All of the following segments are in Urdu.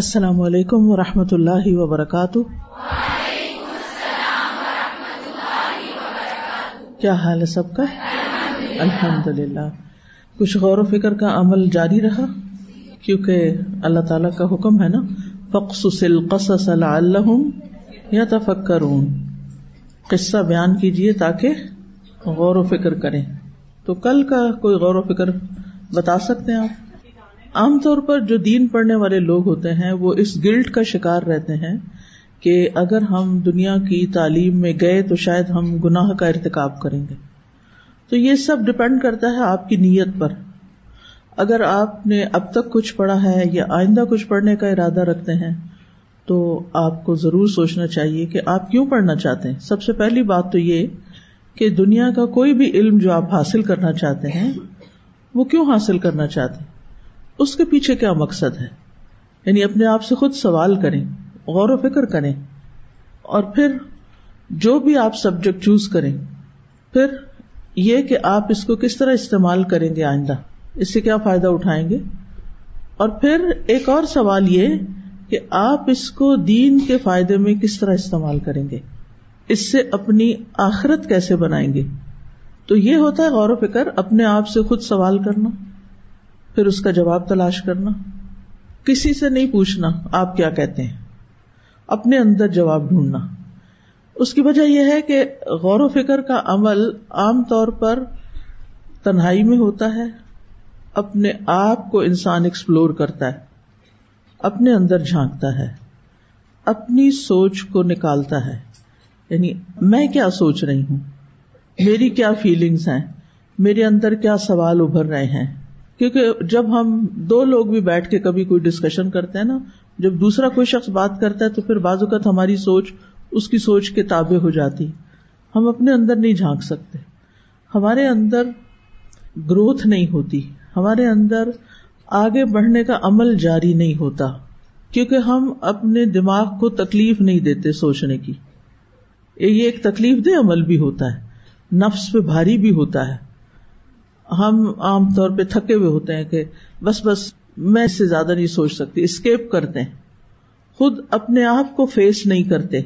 السلام علیکم و رحمۃ اللہ وبرکاتہ۔ کیا حال ہے سب کا؟ الحمد للہ کچھ غور و فکر کا عمل جاری رہا؟ کیونکہ اللہ تعالی کا حکم ہے نا فخص القصص لعلہم یا تفکرون قصہ بیان کیجیے تاکہ غور و فکر کریں۔ تو کل کا کوئی غور و فکر بتا سکتے ہیں آپ؟ عام طور پر جو دین پڑھنے والے لوگ ہوتے ہیں، وہ اس گلٹ کا شکار رہتے ہیں کہ اگر ہم دنیا کی تعلیم میں گئے تو شاید ہم گناہ کا ارتکاب کریں گے۔ تو یہ سب ڈپینڈ کرتا ہے آپ کی نیت پر۔ اگر آپ نے اب تک کچھ پڑھا ہے یا آئندہ کچھ پڑھنے کا ارادہ رکھتے ہیں، تو آپ کو ضرور سوچنا چاہیے کہ آپ کیوں پڑھنا چاہتے ہیں۔ سب سے پہلی بات تو یہ کہ دنیا کا کوئی بھی علم جو آپ حاصل کرنا چاہتے ہیں، وہ کیوں حاصل کرنا چاہتے ہیں؟ اس کے پیچھے کیا مقصد ہے؟ یعنی اپنے آپ سے خود سوال کریں، غور و فکر کریں، اور پھر جو بھی آپ سبجیکٹ چوز کریں، پھر یہ کہ آپ اس کو کس طرح استعمال کریں گے آئندہ، اس سے کیا فائدہ اٹھائیں گے؟ اور پھر ایک اور سوال یہ کہ آپ اس کو دین کے فائدے میں کس طرح استعمال کریں گے؟ اس سے اپنی آخرت کیسے بنائیں گے؟ تو یہ ہوتا ہے غور و فکر، اپنے آپ سے خود سوال کرنا۔ پھر اس کا جواب تلاش کرنا۔ کسی سے نہیں پوچھنا آپ کیا کہتے ہیں۔ اپنے اندر جواب ڈھونڈنا۔ اس کی وجہ یہ ہے کہ غور و فکر کا عمل عام طور پر تنہائی میں ہوتا ہے۔ اپنے آپ کو انسان ایکسپلور کرتا ہے۔ اپنے اندر جھانکتا ہے۔ اپنی سوچ کو نکالتا ہے۔ یعنی میں کیا سوچ رہی ہوں؟ میری کیا فیلنگس ہیں؟ میرے اندر کیا سوال ابھر رہے ہیں؟ کیونکہ جب ہم دو لوگ بھی بیٹھ کے کبھی کوئی ڈسکشن کرتے ہیں نا، جب دوسرا کوئی شخص بات کرتا ہے تو پھر بعض اوقات ہماری سوچ اس کی سوچ کے تابع ہو جاتی۔ ہم اپنے اندر نہیں جھانک سکتے۔ ہمارے اندر گروتھ نہیں ہوتی۔ ہمارے اندر آگے بڑھنے کا عمل جاری نہیں ہوتا۔ کیونکہ ہم اپنے دماغ کو تکلیف نہیں دیتے سوچنے کی۔ یہ ایک تکلیف دہ عمل بھی ہوتا ہے۔ نفس پہ بھاری بھی ہوتا ہے۔ ہم عام طور پہ تھکے ہوئے ہوتے ہیں کہ بس بس میں اس سے زیادہ نہیں سوچ سکتی اسکیپ کرتے ہیں۔ خود اپنے آپ کو فیس نہیں کرتے۔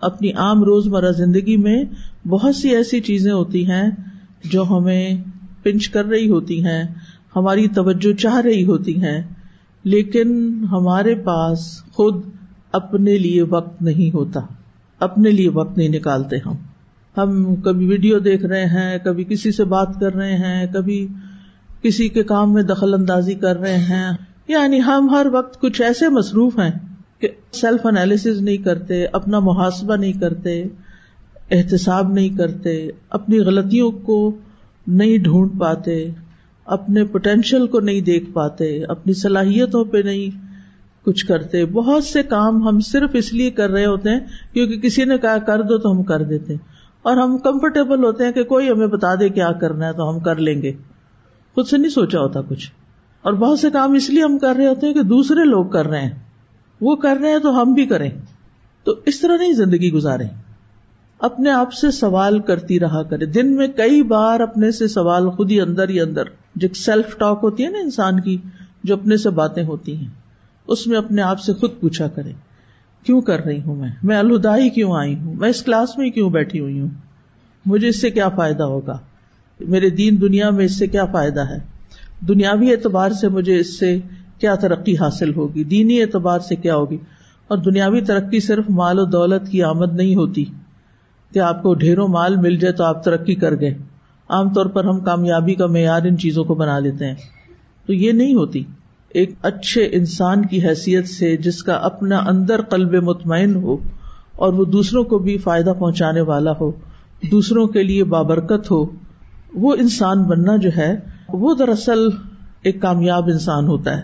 اپنی عام روز مرہ زندگی میں بہت سی ایسی چیزیں ہوتی ہیں جو ہمیں پنچ کر رہی ہوتی ہیں، ہماری توجہ چاہ رہی ہوتی ہیں، لیکن ہمارے پاس خود اپنے لیے وقت نہیں ہوتا۔ اپنے لیے وقت نہیں نکالتے ہم۔ ہم کبھی ویڈیو دیکھ رہے ہیں، کبھی کسی سے بات کر رہے ہیں، کبھی کسی کے کام میں دخل اندازی کر رہے ہیں۔ یعنی ہم ہر وقت کچھ ایسے مصروف ہیں کہ سیلف انالیس نہیں کرتے، اپنا محاسبہ نہیں کرتے، احتساب نہیں کرتے، اپنی غلطیوں کو نہیں ڈھونڈ پاتے، اپنے پوٹینشیل کو نہیں دیکھ پاتے، اپنی صلاحیتوں پہ نہیں کچھ کرتے۔ بہت سے کام ہم صرف اس لیے کر رہے ہوتے ہیں کیونکہ کسی نے کہا، کر دو تو ہم کر دیتے۔ اور ہم کمفرٹیبل ہوتے ہیں کہ کوئی ہمیں بتا دے کیا کرنا ہے تو ہم کر لیں گے۔ خود سے نہیں سوچا ہوتا کچھ۔ اور بہت سے کام اس لیے ہم کر رہے ہوتے ہیں کہ دوسرے لوگ کر رہے ہیں۔ وہ کر رہے ہیں تو ہم بھی کریں۔ تو اس طرح نہیں زندگی گزارے اپنے آپ سے سوال کرتی رہا کرے دن میں کئی بار اپنے سے سوال خود ہی اندر ہی اندر، جو سیلف ٹاک ہوتی ہے نا انسان کی، جو اپنے سے باتیں ہوتی ہیں، اس میں اپنے آپ سے خود پوچھا کرے کیوں کر رہی ہوں میں؟ میں الہدائی کیوں آئی ہوں؟ میں اس کلاس میں کیوں بیٹھی ہوئی ہوں؟ مجھے اس سے کیا فائدہ ہوگا؟ میرے دین دنیا میں اس سے کیا فائدہ ہے؟ دنیاوی اعتبار سے مجھے اس سے کیا ترقی حاصل ہوگی؟ دینی اعتبار سے کیا ہوگی؟ اور دنیاوی ترقی صرف مال و دولت کی آمد نہیں ہوتی۔ کہ آپ کو ڈھیروں مال مل جائے تو آپ ترقی کر گئے۔ عام طور پر ہم کامیابی کا معیار ان چیزوں کو بنا لیتے ہیں۔ تو یہ نہیں ہوتی۔ ایک اچھے انسان کی حیثیت سے جس کا اپنا اندر قلب مطمئن ہو اور وہ دوسروں کو بھی فائدہ پہنچانے والا ہو، دوسروں کے لیے بابرکت ہو، وہ انسان بننا جو ہے، وہ دراصل ایک کامیاب انسان ہوتا ہے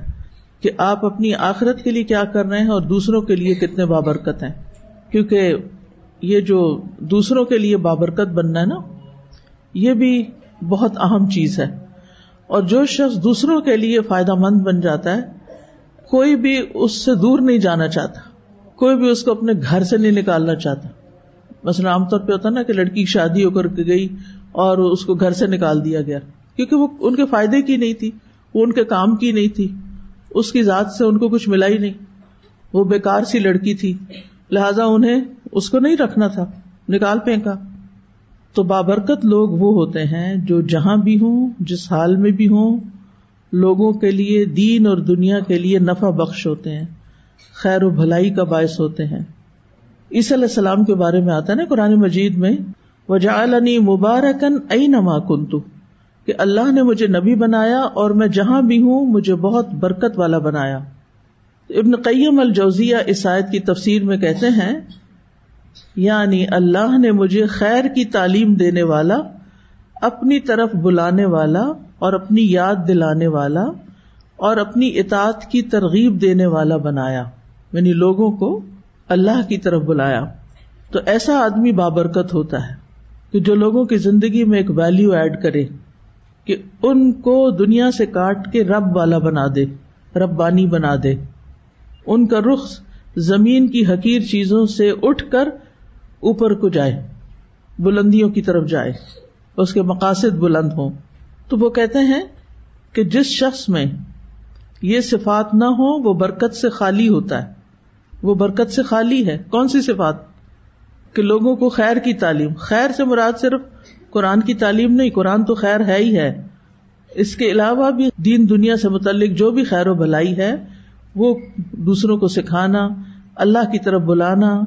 کہ آپ اپنی آخرت کے لیے کیا کر رہے ہیں اور دوسروں کے لیے کتنے بابرکت ہیں۔ کیونکہ یہ جو دوسروں کے لیے بابرکت بننا ہے نا، یہ بھی بہت اہم چیز ہے۔ اور جو شخص دوسروں کے لیے فائدہ مند بن جاتا ہے، کوئی بھی اس سے دور نہیں جانا چاہتا۔ کوئی بھی اس کو اپنے گھر سے نہیں نکالنا چاہتا۔ مثلاً عام طور پہ ہوتا نا کہ لڑکی کی شادی ہو کر کے گئی اور اس کو گھر سے نکال دیا گیا۔ کیونکہ وہ ان کے فائدے کی نہیں تھی، وہ ان کے کام کی نہیں تھی۔ اس کی ذات سے ان کو کچھ ملا ہی نہیں۔ وہ بیکار سی لڑکی تھی، لہذا انہیں اس کو نہیں رکھنا تھا، نکال پھینکا۔ تو بابرکت لوگ وہ ہوتے ہیں جو جہاں بھی ہوں، جس حال میں بھی ہوں، لوگوں کے لیے، دین اور دنیا کے لیے نفع بخش ہوتے ہیں، خیر و بھلائی کا باعث ہوتے ہیں۔ عیسی علیہ السلام کے بارے میں آتا ہے نا قرآن مجید میں وجا مبارکن ائی نما کنتو کہ اللہ نے مجھے نبی بنایا اور میں جہاں بھی ہوں، مجھے بہت برکت والا بنایا۔ ابن قیم الجوزیہ اس آیت کی تفسیر میں کہتے ہیں یعنی اللہ نے مجھے خیر کی تعلیم دینے والا، اپنی طرف بلانے والا اور اپنی یاد دلانے والا اور اپنی اطاعت کی ترغیب دینے والا بنایا یعنی لوگوں کو اللہ کی طرف بلایا۔ تو ایسا آدمی بابرکت ہوتا ہے کہ جو لوگوں کی زندگی میں ایک ویلو ایڈ کرے، کہ ان کو دنیا سے کاٹ کے رب والا بنا دے، ربانی بنا دے۔ ان کا رخ زمین کی حقیر چیزوں سے اٹھ کر اوپر کو جائے، بلندیوں کی طرف جائے، اس کے مقاصد بلند ہوں۔ تو وہ کہتے ہیں کہ جس شخص میں یہ صفات نہ ہو وہ برکت سے خالی ہوتا ہے۔ وہ برکت سے خالی ہے۔ کون سی صفات؟ کہ لوگوں کو خیر کی تعلیم۔ خیر سے مراد صرف قرآن کی تعلیم نہیں، قرآن تو خیر ہے ہی ہے۔ اس کے علاوہ بھی دین دنیا سے متعلق جو بھی خیر و بھلائی ہے، وہ دوسروں کو سکھانا، اللہ کی طرف بلانا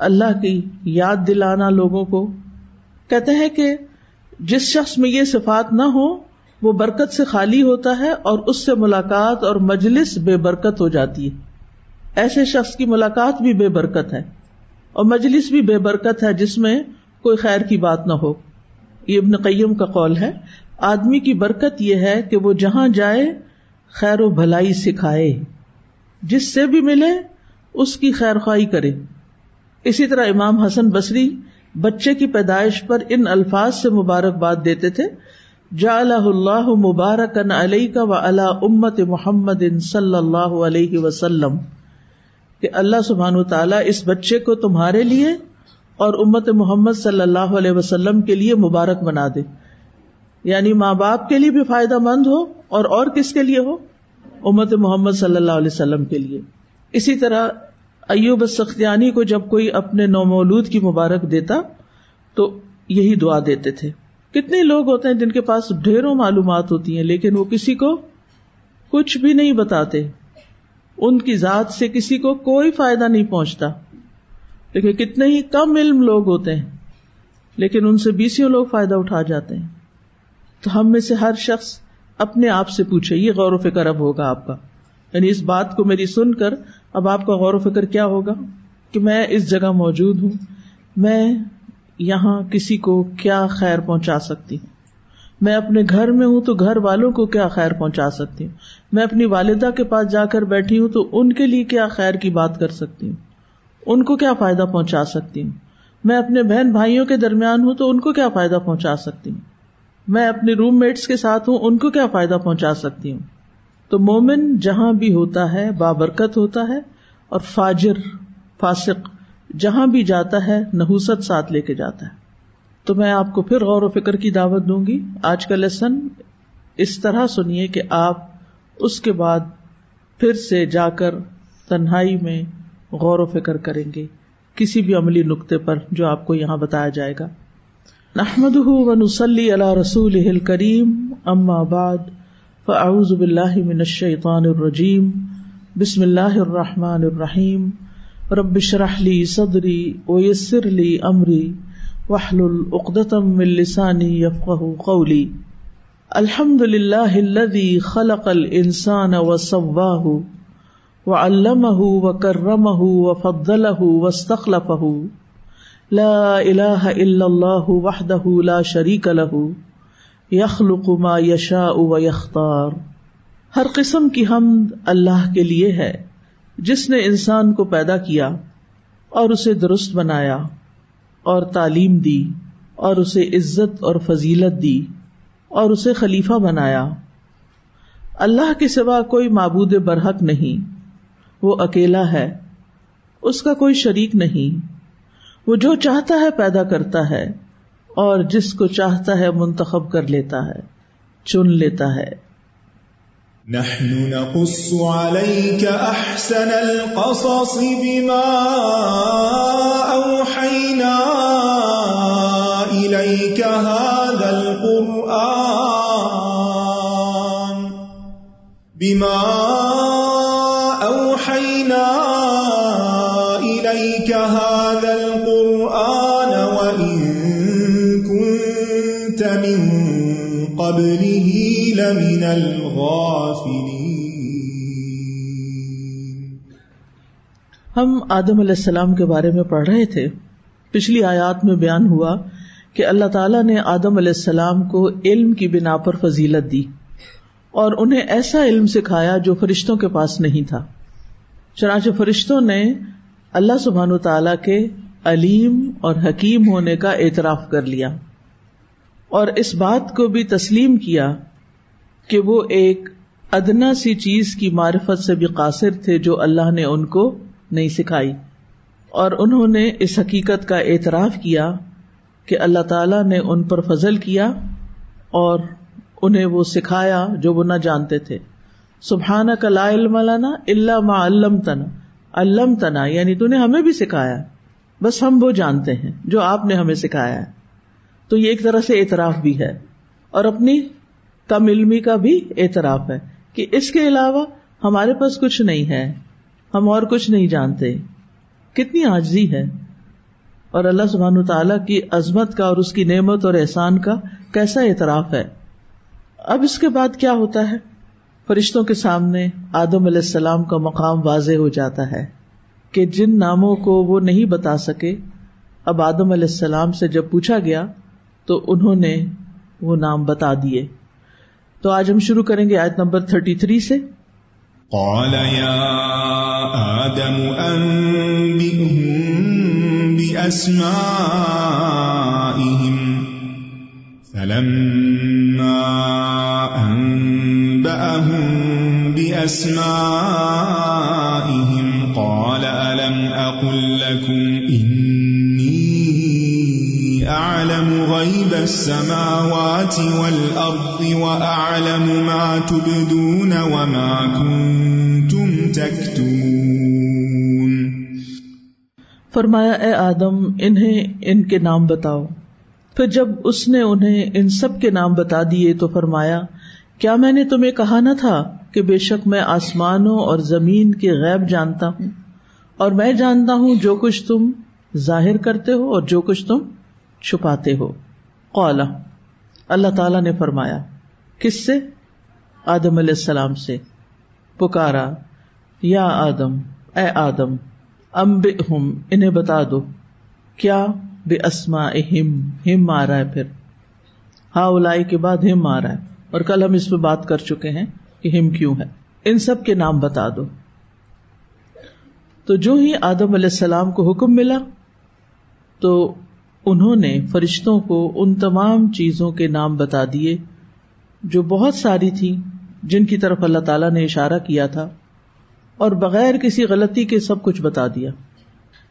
اللہ کی یاد دلانا لوگوں کو کہتے ہیں کہ جس شخص میں یہ صفات نہ ہو، وہ برکت سے خالی ہوتا ہے اور اس سے ملاقات اور مجلس بے برکت ہو جاتی ہے۔ ایسے شخص کی ملاقات بھی بے برکت ہے اور مجلس بھی بے برکت ہے جس میں کوئی خیر کی بات نہ ہو۔ یہ ابن قیم کا قول ہے۔ آدمی کی برکت یہ ہے کہ وہ جہاں جائے، خیر و بھلائی سکھائے۔ جس سے بھی ملے، اس کی خیر خواہی کرے۔ اسی طرح امام حسن بصری بچے کی پیدائش پر ان الفاظ سے مبارکباد دیتے تھے جا اللہ مبارک علیہ کا و اللہ امت محمد صلی اللہ علیہ وسلم، کہ اللہ سبحان تعالیٰ اس بچے کو تمہارے لیے اور امت محمد صلی اللہ علیہ وسلم کے لیے مبارک بنا دے۔ یعنی ماں باپ کے لیے بھی فائدہ مند ہو اور اور کس کے لیے ہو؟ امت محمد صلی اللہ علیہ وسلم کے لیے۔ اسی طرح ایوب سختیانی کو جب کوئی اپنے نومولود کی مبارک دیتا تو یہی دعا دیتے تھے۔ کتنے لوگ ہوتے ہیں جن کے پاس ڈھیروں معلومات ہوتی ہیں، لیکن وہ کسی کو کچھ بھی نہیں بتاتے۔ ان کی ذات سے کسی کو کوئی فائدہ نہیں پہنچتا۔ لیکن کتنے ہی کم علم لوگ ہوتے ہیں، لیکن ان سے بیسوں لوگ فائدہ اٹھا جاتے ہیں۔ تو ہم میں سے ہر شخص اپنے آپ سے پوچھے، یہ غور و فکر اب ہوگا آپ کا۔ یعنی اس بات کو میری سن کر اب آپ کا غور و فکر کیا ہوگا کہ میں اس جگہ موجود ہوں، میں یہاں کسی کو کیا خیر پہنچا سکتی ہوں؟ میں اپنے گھر میں ہوں تو گھر والوں کو کیا خیر پہنچا سکتی ہوں؟ میں اپنی والدہ کے پاس جا کر بیٹھی ہوں تو ان کے لیے کیا خیر کی بات کر سکتی ہوں؟ ان کو کیا فائدہ پہنچا سکتی ہوں؟ میں اپنے بہن بھائیوں کے درمیان ہوں تو ان کو کیا فائدہ پہنچا سکتی ہوں؟ میں اپنے روم میٹس کے ساتھ ہوں، ان کو کیا فائدہ پہنچا سکتی ہوں؟ تو مومن جہاں بھی ہوتا ہے، بابرکت ہوتا ہے اور فاجر، فاسق جہاں بھی جاتا ہے، نحوست ساتھ لے کے جاتا ہے۔ تو میں آپ کو پھر غور و فکر کی دعوت دوں گی۔ آج کا لیسن اس طرح سنیے کہ آپ اس کے بعد پھر سے جا کر تنہائی میں غور و فکر کریں گے۔ کسی بھی عملی نقطے پر جو آپ کو یہاں بتایا جائے گا۔ نحمد و نسلی اللہ رسول کریم ام آباد فاعوذ باللہ من الشیطان الرجیم، بسم اللہ الرحمٰن الرحیم ربش رحلی صدری ویسر لی امری وحل العقدم من لسانی یفقہ قولی۔ الحمد للہ الذي خلق الانسان وسواه وعلمه وكرمه وفضله واستخلفه لا الہ الا اللہ وحدہ لا شریک له یخلق ما یشاء و یختار۔ ہر قسم کی حمد اللہ کے لیے ہے، جس نے انسان کو پیدا کیا اور اسے درست بنایا، اور تعلیم دی، اور اسے عزت اور فضیلت دی، اور اسے خلیفہ بنایا۔ اللہ کے سوا کوئی معبود برحق نہیں، وہ اکیلا ہے، اس کا کوئی شریک نہیں۔ وہ جو چاہتا ہے پیدا کرتا ہے۔ اور جس کو چاہتا ہے منتخب کر لیتا ہے، چن لیتا ہے۔ نحن نقص عليك أحسن القصص بما أوحينا إليك هذا القرآن بما قبله لمن الغافلين. ہم آدم علیہ السلام کے بارے میں پڑھ رہے تھے۔ پچھلی آیات میں بیان ہوا کہ اللہ تعالیٰ نے آدم علیہ السلام کو علم کی بنا پر فضیلت دی اور انہیں ایسا علم سکھایا جو فرشتوں کے پاس نہیں تھا۔ چنانچہ فرشتوں نے اللہ سبحان تعالی کے علیم اور حکیم ہونے کا اعتراف کر لیا۔ اور اس بات کو بھی تسلیم کیا کہ وہ ایک ادنا سی چیز کی معرفت سے بھی قاصر تھے جو اللہ نے ان کو نہیں سکھائی۔ اور انہوں نے اس حقیقت کا اعتراف کیا کہ اللہ تعالی نے ان پر فضل کیا اور انہیں وہ سکھایا جو وہ نہ جانتے تھے۔ سبحان کا لا علم لنا اللہ ما علم تنا علم تنا یعنی تو نے ہمیں بھی سکھایا، بس ہم وہ جانتے ہیں جو آپ نے ہمیں سکھایا۔ ہے تو یہ ایک طرح سے اعتراف بھی ہے اور اپنی کم علمی کا بھی اعتراف ہے کہ اس کے علاوہ ہمارے پاس کچھ نہیں ہے، ہم اور کچھ نہیں جانتے۔ کتنی آجزی ہے۔ اور اللہ سبحان تعالیٰ کی عظمت کا اور اس کی نعمت اور احسان کا کیسا اعتراف ہے۔ اب اس کے بعد کیا ہوتا ہے؟ فرشتوں کے سامنے آدم علیہ السلام کا مقام واضح ہو جاتا ہے کہ جن ناموں کو وہ نہیں بتا سکے۔ اب آدم علیہ السلام سے جب پوچھا گیا تو انہوں نے وہ نام بتا دیے۔ تو آج ہم شروع کریں گے آیت نمبر تھرٹی تھری سے۔ قال يا آدم أنبئهم بأسمائهم فلما أنبأهم بأسمائهم قال ألم أقل لكم إني أعلم غيب السماوات والأرض وأعلم ما تبدون وما كنتم تكتمون. فرمایا، اے آدم، انہیں ان کے نام بتاؤ۔ پھر جب اس نے انہیں ان سب کے نام بتا دیے تو فرمایا، کیا میں نے تمہیں کہا نہ تھا کہ بے شک میں آسمانوں اور زمین کے غیب جانتا ہوں؟ اور میں جانتا ہوں جو کچھ تم ظاہر کرتے ہو اور جو کچھ تم چھپاتے ہو۔ قالا، اللہ تعالی نے فرمایا، کس سے؟ آدم علیہ السلام سے۔ پکارا، یا آدم، اے آدم ام ہم انہیں بتا دو۔ کیا؟ بے اسما ہم ہم آ رہا ہے پھر۔ ہا الائی کے بعد ہم آ رہا ہے۔ اور کل ہم اس پہ بات کر چکے ہیں کہ ہم کیوں ہے ان سب کے نام بتا دو۔ تو جو ہی آدم علیہ السلام کو حکم ملا، تو انہوں نے فرشتوں کو ان تمام چیزوں کے نام بتا دیے، جو بہت ساری تھی جن کی طرف اللہ تعالیٰ نے اشارہ کیا تھا، اور بغیر کسی غلطی کے سب کچھ بتا دیا۔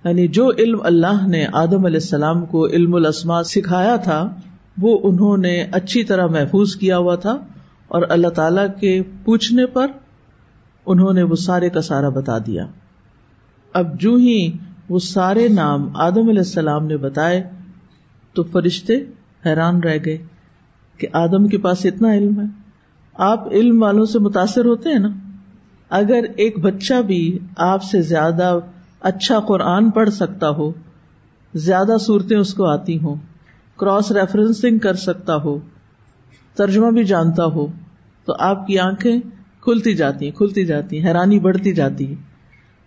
یعنی جو علم اللہ نے آدم علیہ السلام کو علم الاسما سکھایا تھا، وہ انہوں نے اچھی طرح محفوظ کیا ہوا تھا، اور اللہ تعالی کے پوچھنے پر انہوں نے وہ سارے کا سارا بتا دیا۔ اب جو ہی وہ سارے نام آدم علیہ السلام نے بتائے تو فرشتے حیران رہ گئے کہ آدم کے پاس اتنا علم ہے۔ آپ علم والوں سے متاثر ہوتے ہیں نا؟ اگر ایک بچہ بھی آپ سے زیادہ اچھا قرآن پڑھ سکتا ہو، زیادہ صورتیں اس کو آتی ہوں کراس ریفرنسنگ کر سکتا ہو، ترجمہ بھی جانتا ہو، تو آپ کی آنکھیں کھلتی جاتی ہیں، کھلتی جاتی ہیں، حیرانی بڑھتی جاتی ہے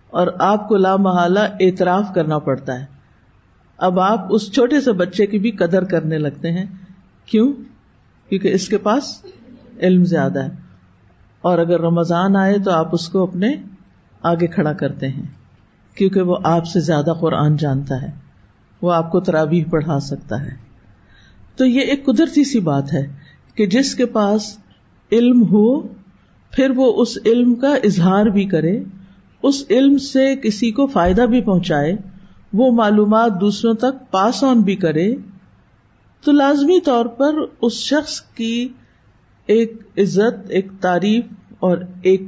اور آپ کو لامحالہ اعتراف کرنا پڑتا ہے۔ اب آپ اس چھوٹے سے بچے کی بھی قدر کرنے لگتے ہیں۔ کیوں؟ کیونکہ اس کے پاس علم زیادہ ہے۔ اور اگر رمضان آئے تو آپ اس کو اپنے آگے کھڑا کرتے ہیں۔ کیونکہ وہ آپ سے زیادہ قرآن جانتا ہے۔ وہ آپ کو ترابیح پڑھا سکتا ہے۔ تو یہ ایک قدرتی سی بات ہے کہ جس کے پاس علم ہو، پھر وہ اس علم کا اظہار بھی کرے، اس علم سے کسی کو فائدہ بھی پہنچائے۔ وہ معلومات دوسروں تک پاس آن بھی کرے، تو لازمی طور پر اس شخص کی ایک عزت، ایک تعریف اور ایک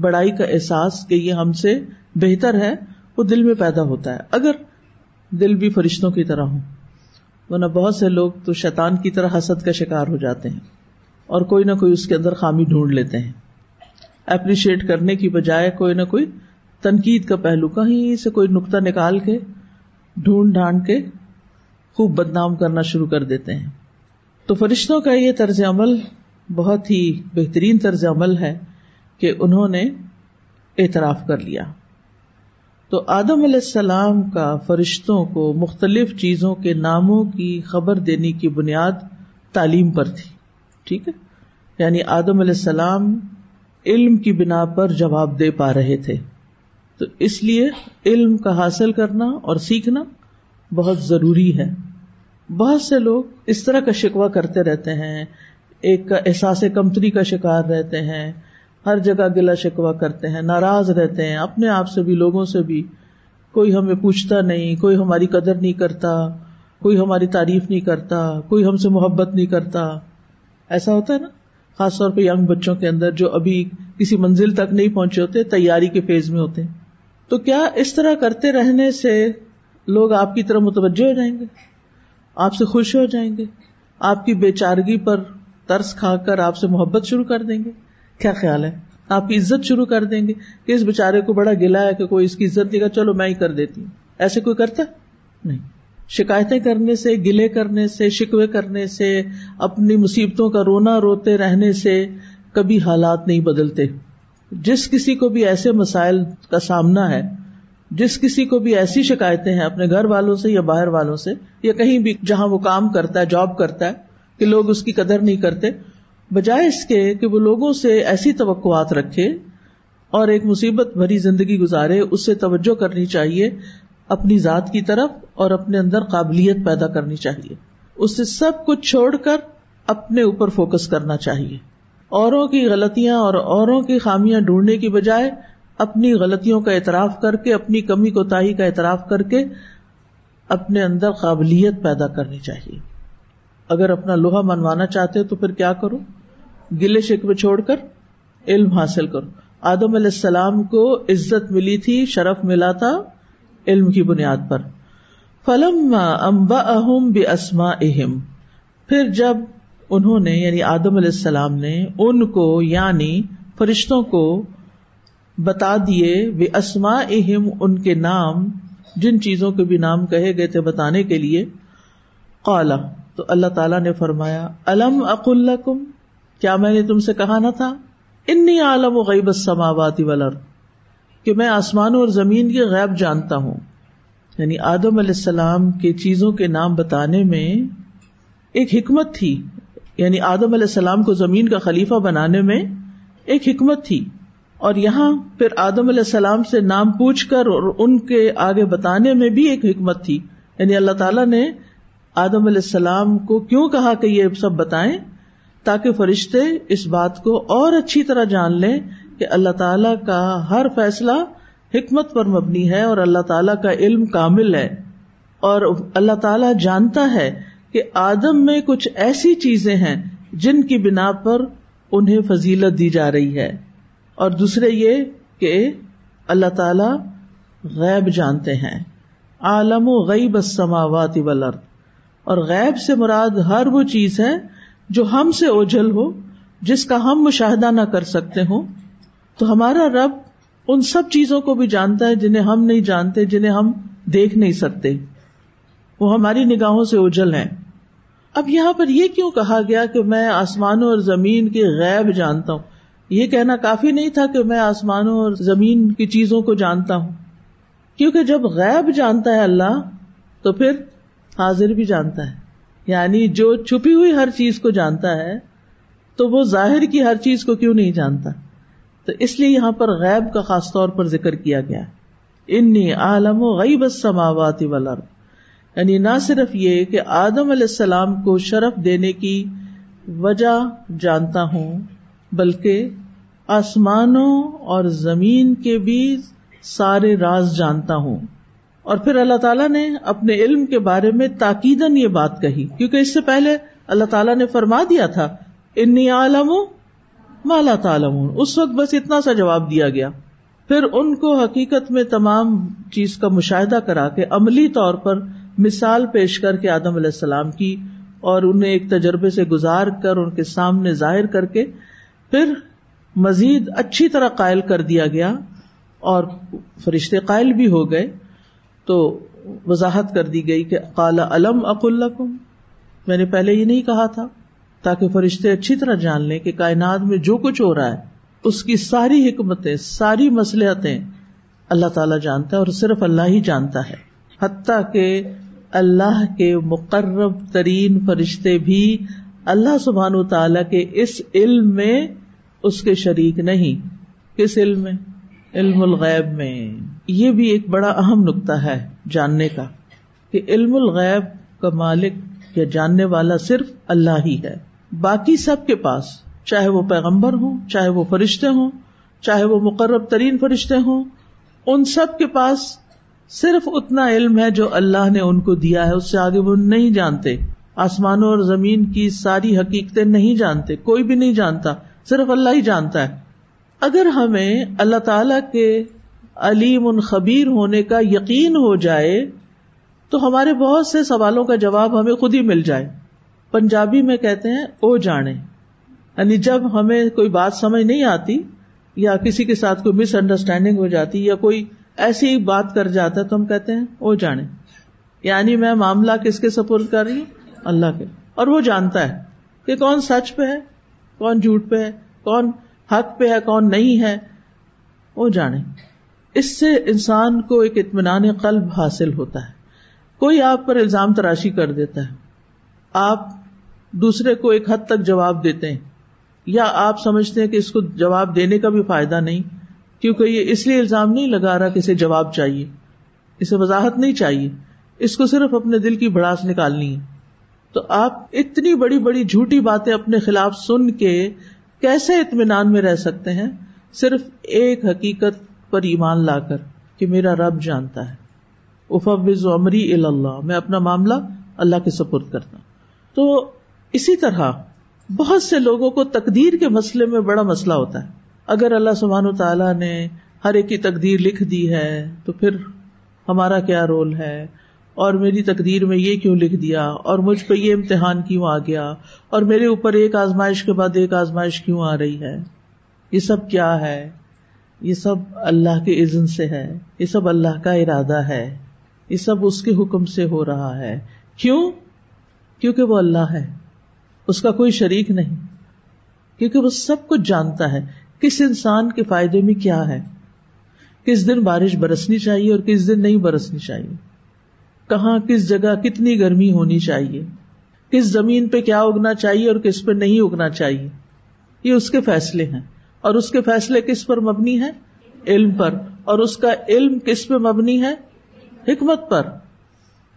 بڑائی کا احساس کہ یہ ہم سے بہتر ہے، وہ دل میں پیدا ہوتا ہے۔ اگر دل بھی فرشتوں کی طرح ہو ورنہ بہت سے لوگ تو شیطان کی طرح حسد کا شکار ہو جاتے ہیں اور کوئی نہ کوئی اس کے اندر خامی ڈھونڈ لیتے ہیں۔ اپریشیٹ کرنے کی بجائے کوئی نہ کوئی تنقید کا پہلو کہیں سے کوئی نقطہ نکال کے ڈھونڈ ڈھانڈ کے خوب بدنام کرنا شروع کر دیتے ہیں۔ تو فرشتوں کا یہ طرز عمل بہت ہی بہترین طرز عمل ہے کہ انہوں نے اعتراف کر لیا۔ تو آدم علیہ السلام کا فرشتوں کو مختلف چیزوں کے ناموں کی خبر دینے کی بنیاد تعلیم پر تھی۔ ٹھیک ہے؟ یعنی آدم علیہ السلام علم کی بنا پر جواب دے پا رہے تھے۔ تو اس لیے علم کا حاصل کرنا اور سیکھنا بہت ضروری ہے۔ بہت سے لوگ اس طرح کا شکوا کرتے رہتے ہیں، ایک احساس کمتری کا شکار رہتے ہیں، ہر جگہ گلا شکوا کرتے ہیں، ناراض رہتے ہیں، اپنے آپ سے بھی، لوگوں سے بھی۔ کوئی ہمیں پوچھتا نہیں، کوئی ہماری قدر نہیں کرتا، کوئی ہماری تعریف نہیں کرتا، کوئی ہم سے محبت نہیں کرتا۔ ایسا ہوتا ہے نا، خاص طور پہ ینگ بچوں کے اندر جو ابھی کسی منزل تک نہیں پہنچے ہوتے، تیاری کے فیز میں ہوتے ہیں۔ تو کیا اس طرح کرتے رہنے سے لوگ آپ کی طرف متوجہ ہو جائیں گے؟ آپ سے خوش ہو جائیں گے؟ آپ کی بے چارگی پر ترس کھا کر آپ سے محبت شروع کر دیں گے؟ کیا خیال ہے؟ آپ کی عزت شروع کر دیں گے کہ اس بےچارے کو بڑا گلا ہے کہ کوئی اس کی عزت دے گا، چلو میں ہی کر دیتی ہوں۔ ایسے کوئی کرتا نہیں۔ شکایتیں کرنے سے، گلے کرنے سے، شکوے کرنے سے، اپنی مصیبتوں کا رونا روتے رہنے سے کبھی حالات نہیں بدلتے۔ جس کسی کو بھی ایسے مسائل کا سامنا ہے، جس کسی کو بھی ایسی شکایتیں ہیں اپنے گھر والوں سے یا باہر والوں سے، یا کہیں بھی جہاں وہ کام کرتا ہے جاب کرتا ہے، کہ لوگ اس کی قدر نہیں کرتے، بجائے اس کے کہ وہ لوگوں سے ایسی توقعات رکھے اور ایک مصیبت بھری زندگی گزارے، اس سے توجہ کرنی چاہیے اپنی ذات کی طرف اور اپنے اندر قابلیت پیدا کرنی چاہیے۔ اس سے سب کچھ چھوڑ کر اپنے اوپر فوکس کرنا چاہیے۔ اوروں کی غلطیاں اور اوروں کی خامیاں ڈھونڈنے کی بجائے اپنی غلطیوں کا اعتراف کر کے، اپنی کمی کو تاہی کا اعتراف کر کے اپنے اندر قابلیت پیدا کرنی چاہیے۔ اگر اپنا لوہا منوانا چاہتے تو پھر کیا کرو؟ گلے شکوے چھوڑ کر علم حاصل کرو۔ آدم علیہ السلام کو عزت ملی تھی، شرف ملا تھا علم کی بنیاد پر۔ فلم امبا اہم بے اسما اہم پھر جب انہوں نے یعنی آدم علیہ السلام نے ان کو یعنی فرشتوں کو بتا دیے، بے اسما اہم ان کے نام، جن چیزوں کے بھی نام کہے گئے تھے بتانے کے لیے۔ قالا، تو اللہ تعالیٰ نے فرمایا، الم اق کیا میں نے تم سے کہا نہ تھا؟ انی عالم و غیب السماوات والارض۔ کہ میں آسمانوں اور زمین کے غیب جانتا ہوں۔ یعنی آدم علیہ السلام کے چیزوں کے نام بتانے میں ایک حکمت تھی۔ یعنی آدم علیہ السلام کو زمین کا خلیفہ بنانے میں ایک حکمت تھی۔ اور یہاں پھر آدم علیہ السلام سے نام پوچھ کر اور ان کے آگے بتانے میں بھی ایک حکمت تھی۔ یعنی اللہ تعالیٰ نے آدم علیہ السلام کو کیوں کہا کہ یہ سب بتائیں؟ تاکہ فرشتے اس بات کو اور اچھی طرح جان لیں کہ اللہ تعالی کا ہر فیصلہ حکمت پر مبنی ہے اور اللہ تعالیٰ کا علم کامل ہے۔ اور اللہ تعالیٰ جانتا ہے کہ آدم میں کچھ ایسی چیزیں ہیں جن کی بنا پر انہیں فضیلت دی جا رہی ہے۔ اور دوسرے یہ کہ اللہ تعالی غیب جانتے ہیں۔ عالم و غیب السماوات والارض۔ اور غیب سے مراد ہر وہ چیز ہے جو ہم سے اوجھل ہو، جس کا ہم مشاہدہ نہ کر سکتے ہوں۔ تو ہمارا رب ان سب چیزوں کو بھی جانتا ہے جنہیں ہم نہیں جانتے، جنہیں ہم دیکھ نہیں سکتے۔ وہ ہماری نگاہوں سے اوجل ہیں۔ اب یہاں پر یہ کیوں کہا گیا کہ میں آسمانوں اور زمین کے غیب جانتا ہوں؟ یہ کہنا کافی نہیں تھا کہ میں آسمانوں اور زمین کی چیزوں کو جانتا ہوں۔ کیونکہ جب غیب جانتا ہے اللہ، تو پھر حاضر بھی جانتا ہے۔ یعنی جو چھپی ہوئی ہر چیز کو جانتا ہے، تو وہ ظاہر کی ہر چیز کو کیوں نہیں جانتا؟ تو اس لیے یہاں پر غیب کا خاص طور پر ذکر کیا گیا۔ انی عالم و غیب السماوات والارض۔ یعنی نہ صرف یہ کہ آدم علیہ السلام کو شرف دینے کی وجہ جانتا ہوں، بلکہ آسمانوں اور زمین کے بھی سارے راز جانتا ہوں۔ اور پھر اللہ تعالیٰ نے اپنے علم کے بارے میں تاکید یہ بات کہی، کیونکہ اس سے پہلے اللہ تعالیٰ نے فرما دیا تھا، انی عالم مالا تعلمون اس وقت بس اتنا سا جواب دیا گیا۔ پھر ان کو حقیقت میں تمام چیز کا مشاہدہ کرا کے عملی طور پر مثال پیش کر کے آدم علیہ السلام کی اور انہیں ایک تجربے سے گزار کر ان کے سامنے ظاہر کر کے پھر مزید اچھی طرح قائل کر دیا گیا اور فرشتے قائل بھی ہو گئے تو وضاحت کر دی گئی کہ کالا علم اق اللہ میں نے پہلے یہ نہیں کہا تھا تاکہ فرشتے اچھی طرح جان لیں کہ کائنات میں جو کچھ ہو رہا ہے، اس کی ساری حکمتیں، ساری مسلحتیں اللہ تعالی جانتا ہے اور صرف اللہ ہی جانتا ہے۔ حتیٰ کہ اللہ کے مقرب ترین فرشتے بھی اللہ سبحان و تعالی کے اس علم میں اس کے شریک نہیں۔ کس علم میں؟ علم الغیب میں۔ یہ بھی ایک بڑا اہم نقطہ ہے جاننے کا کہ علم الغیب کا مالک یا جاننے والا صرف اللہ ہی ہے۔ باقی سب کے پاس چاہے وہ پیغمبر ہوں، چاہے وہ فرشتے ہوں، چاہے وہ مقرب ترین فرشتے ہوں، ان سب کے پاس صرف اتنا علم ہے جو اللہ نے ان کو دیا ہے، اس سے آگے وہ نہیں جانتے۔ آسمانوں اور زمین کی ساری حقیقتیں نہیں جانتے، کوئی بھی نہیں جانتا، صرف اللہ ہی جانتا ہے۔ اگر ہمیں اللہ تعالی کے علیم ان خبیر ہونے کا یقین ہو جائے، تو ہمارے بہت سے سوالوں کا جواب ہمیں خود ہی مل جائے۔ پنجابی میں کہتے ہیں، او جانے۔ یعنی جب ہمیں کوئی بات سمجھ نہیں آتی یا کسی کے ساتھ کوئی مس انڈرسٹینڈنگ ہو جاتی یا کوئی ایسی بات کر جاتا ہے تو ہم کہتے ہیں او جانے۔ یعنی میں معاملہ کس کے سپورٹ کر رہی ہوں؟ اللہ کے۔ اور وہ جانتا ہے کہ کون سچ پہ ہے، کون جھوٹ پہ ہے، کون حق پہ ہے، کون نہیں ہے۔ وہ جانے۔ اس سے انسان کو ایک اطمینان قلب حاصل ہوتا ہے۔ کوئی آپ پر الزام تراشی کر دیتا ہے۔ آپ دوسرے کو ایک حد تک جواب دیتے ہیں۔ یا آپ سمجھتے ہیں کہ اس کو جواب دینے کا بھی فائدہ نہیں۔ کیونکہ یہ اس لیے الزام نہیں لگا رہا کہ اسے جواب چاہیے، اسے وضاحت نہیں چاہیے، اس کو صرف اپنے دل کی بڑاس نکالنی ہے۔ تو آپ اتنی بڑی بڑی جھوٹی باتیں اپنے خلاف سن کے کیسے اطمینان میں رہ سکتے ہیں؟ صرف ایک حقیقت پر ایمان لا کر کہ میرا رب جانتا ہے۔ افوز عمری اللہ میں اپنا معاملہ اللہ کے سپرد کرتا ہوں۔ تو اسی طرح بہت سے لوگوں کو تقدیر کے مسئلے میں بڑا مسئلہ ہوتا ہے۔ اگر اللہ سبحان و تعالیٰ نے ہر ایک کی تقدیر لکھ دی ہے، تو پھر ہمارا کیا رول ہے؟ اور میری تقدیر میں یہ کیوں لکھ دیا؟ اور مجھ پہ یہ امتحان کیوں آ گیا؟ اور میرے اوپر ایک آزمائش کے بعد ایک آزمائش کیوں آ رہی ہے؟ یہ سب کیا ہے؟ یہ سب اللہ کے عزن سے ہے، یہ سب اللہ کا ارادہ ہے، یہ سب اس کے حکم سے ہو رہا ہے۔ کیوں؟ کیونکہ وہ اللہ ہے، اس کا کوئی شریک نہیں، کیونکہ وہ سب کچھ جانتا ہے۔ کس انسان کے فائدے میں کیا ہے؟ کس دن بارش برسنی چاہیے اور کس دن نہیں برسنی چاہیے؟ کہاں، کس جگہ کتنی گرمی ہونی چاہیے؟ کس زمین پہ کیا اگنا چاہیے اور کس پہ نہیں اگنا چاہیے؟ یہ اس کے فیصلے ہیں۔ اور اس کے فیصلے کس پر مبنی ہے؟ علم پر۔ اور اس کا علم کس پہ مبنی ہے؟ حکمت پر۔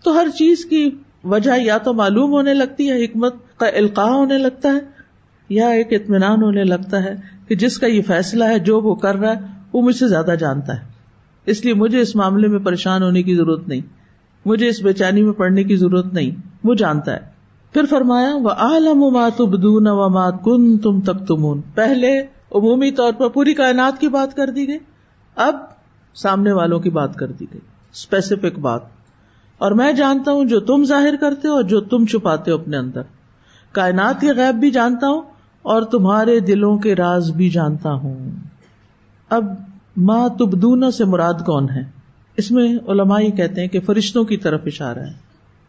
تو ہر چیز کی وجہ یا تو معلوم ہونے لگتی ہے، حکمت کا القاع ہونے لگتا ہے یا ایک اطمینان ہونے لگتا ہے کہ جس کا یہ فیصلہ ہے، جو وہ کر رہا ہے، وہ مجھ سے زیادہ جانتا ہے۔ اس لیے مجھے اس معاملے میں پریشان ہونے کی ضرورت نہیں۔ مجھے اس بے چینی میں پڑھنے کی ضرورت نہیں۔ وہ جانتا ہے۔ پھر فرمایا وہ عالم ماتبدون و مات کن تم تک تمون پہلے عمومی طور پر پوری کائنات کی بات کر دی گئی، اب سامنے والوں کی بات کر دی گئی۔ اسپیسیفک بات۔ اور میں جانتا ہوں جو تم ظاہر کرتے ہو اور جو تم چھپاتے ہو اپنے اندر۔ کائنات کے غیب بھی جانتا ہوں اور تمہارے دلوں کے راز بھی جانتا ہوں۔ اب ماں تبدون سے مراد کون ہے؟ اس میں علماء یہ کہتے ہیں کہ فرشتوں کی طرف اشارہ ہے۔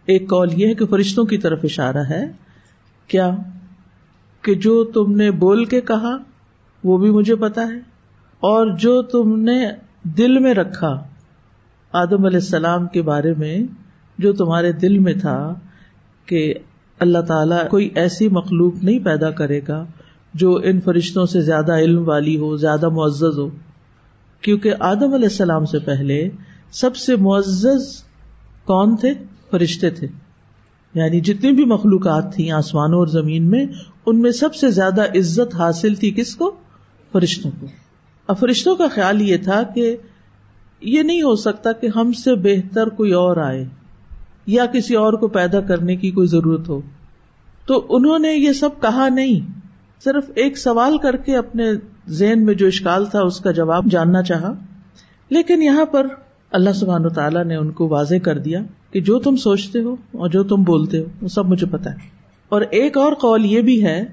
ایک کال یہ ہے کہ فرشتوں کی طرف اشارہ ہے۔ کیا؟ کہ جو تم نے بول کے کہا، وہ بھی مجھے پتا ہے۔ اور جو تم نے دل میں رکھا، آدم علیہ السلام کے بارے میں جو تمہارے دل میں تھا کہ اللہ تعالیٰ کوئی ایسی مخلوق نہیں پیدا کرے گا جو ان فرشتوں سے زیادہ علم والی ہو، زیادہ معزز ہو۔ کیونکہ آدم علیہ السلام سے پہلے سب سے معزز کون تھے؟ فرشتے تھے۔ یعنی جتنی بھی مخلوقات تھیں آسمانوں اور زمین میں، ان میں سب سے زیادہ عزت حاصل تھی کس کو؟ فرشتوں کو۔ اب فرشتوں کا خیال یہ تھا کہ یہ نہیں ہو سکتا کہ ہم سے بہتر کوئی اور آئے۔ یا کسی اور کو پیدا کرنے کی کوئی ضرورت ہو۔ تو انہوں نے یہ سب کہا نہیں، صرف ایک سوال کر کے اپنے ذہن میں جو اشکال تھا اس کا جواب جاننا چاہا۔ لیکن یہاں پر اللہ سبحان تعالیٰ نے ان کو واضح کر دیا کہ جو تم سوچتے ہو اور جو تم بولتے ہو، وہ سب مجھے پتا ہے۔ اور ایک اور قول یہ بھی ہے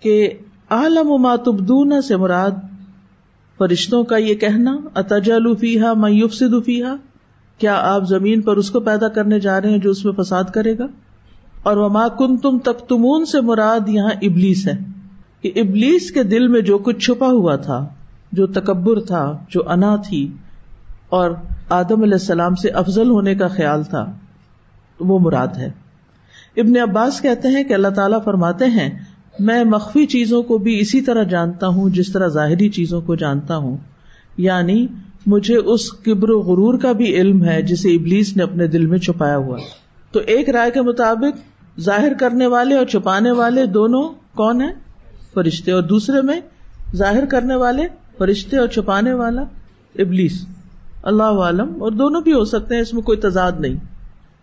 کہ عالم و ماتبدون سے مراد فرشتوں کا یہ کہنا اتجا میوف سے دفیحا کیا آپ زمین پر اس کو پیدا کرنے جا رہے ہیں جو اس میں فساد کرے گا؟ اور وما کن تم تک تمون سے مراد یہاں ابلیس ہے کہ ابلیس کے دل میں جو کچھ چھپا ہوا تھا، جو تکبر تھا، جو انا تھی، اور آدم علیہ السلام سے افضل ہونے کا خیال تھا وہ مراد ہے۔ ابن عباس کہتے ہیں کہ اللہ تعالیٰ فرماتے ہیں، میں مخفی چیزوں کو بھی اسی طرح جانتا ہوں، جس طرح ظاہری چیزوں کو جانتا ہوں۔ یعنی مجھے اس قبر و غرور کا بھی علم ہے جسے ابلیس نے اپنے دل میں چھپایا ہوا تو ایک رائے کے مطابق ظاہر کرنے والے اور چھپانے والے دونوں کون ہیں؟ فرشتے۔ اور دوسرے میں ظاہر کرنے والے، فرشتے اور چھپانے والا ابلیس۔ اللہ عالم۔ اور دونوں بھی ہو سکتے ہیں، اس میں کوئی تضاد نہیں۔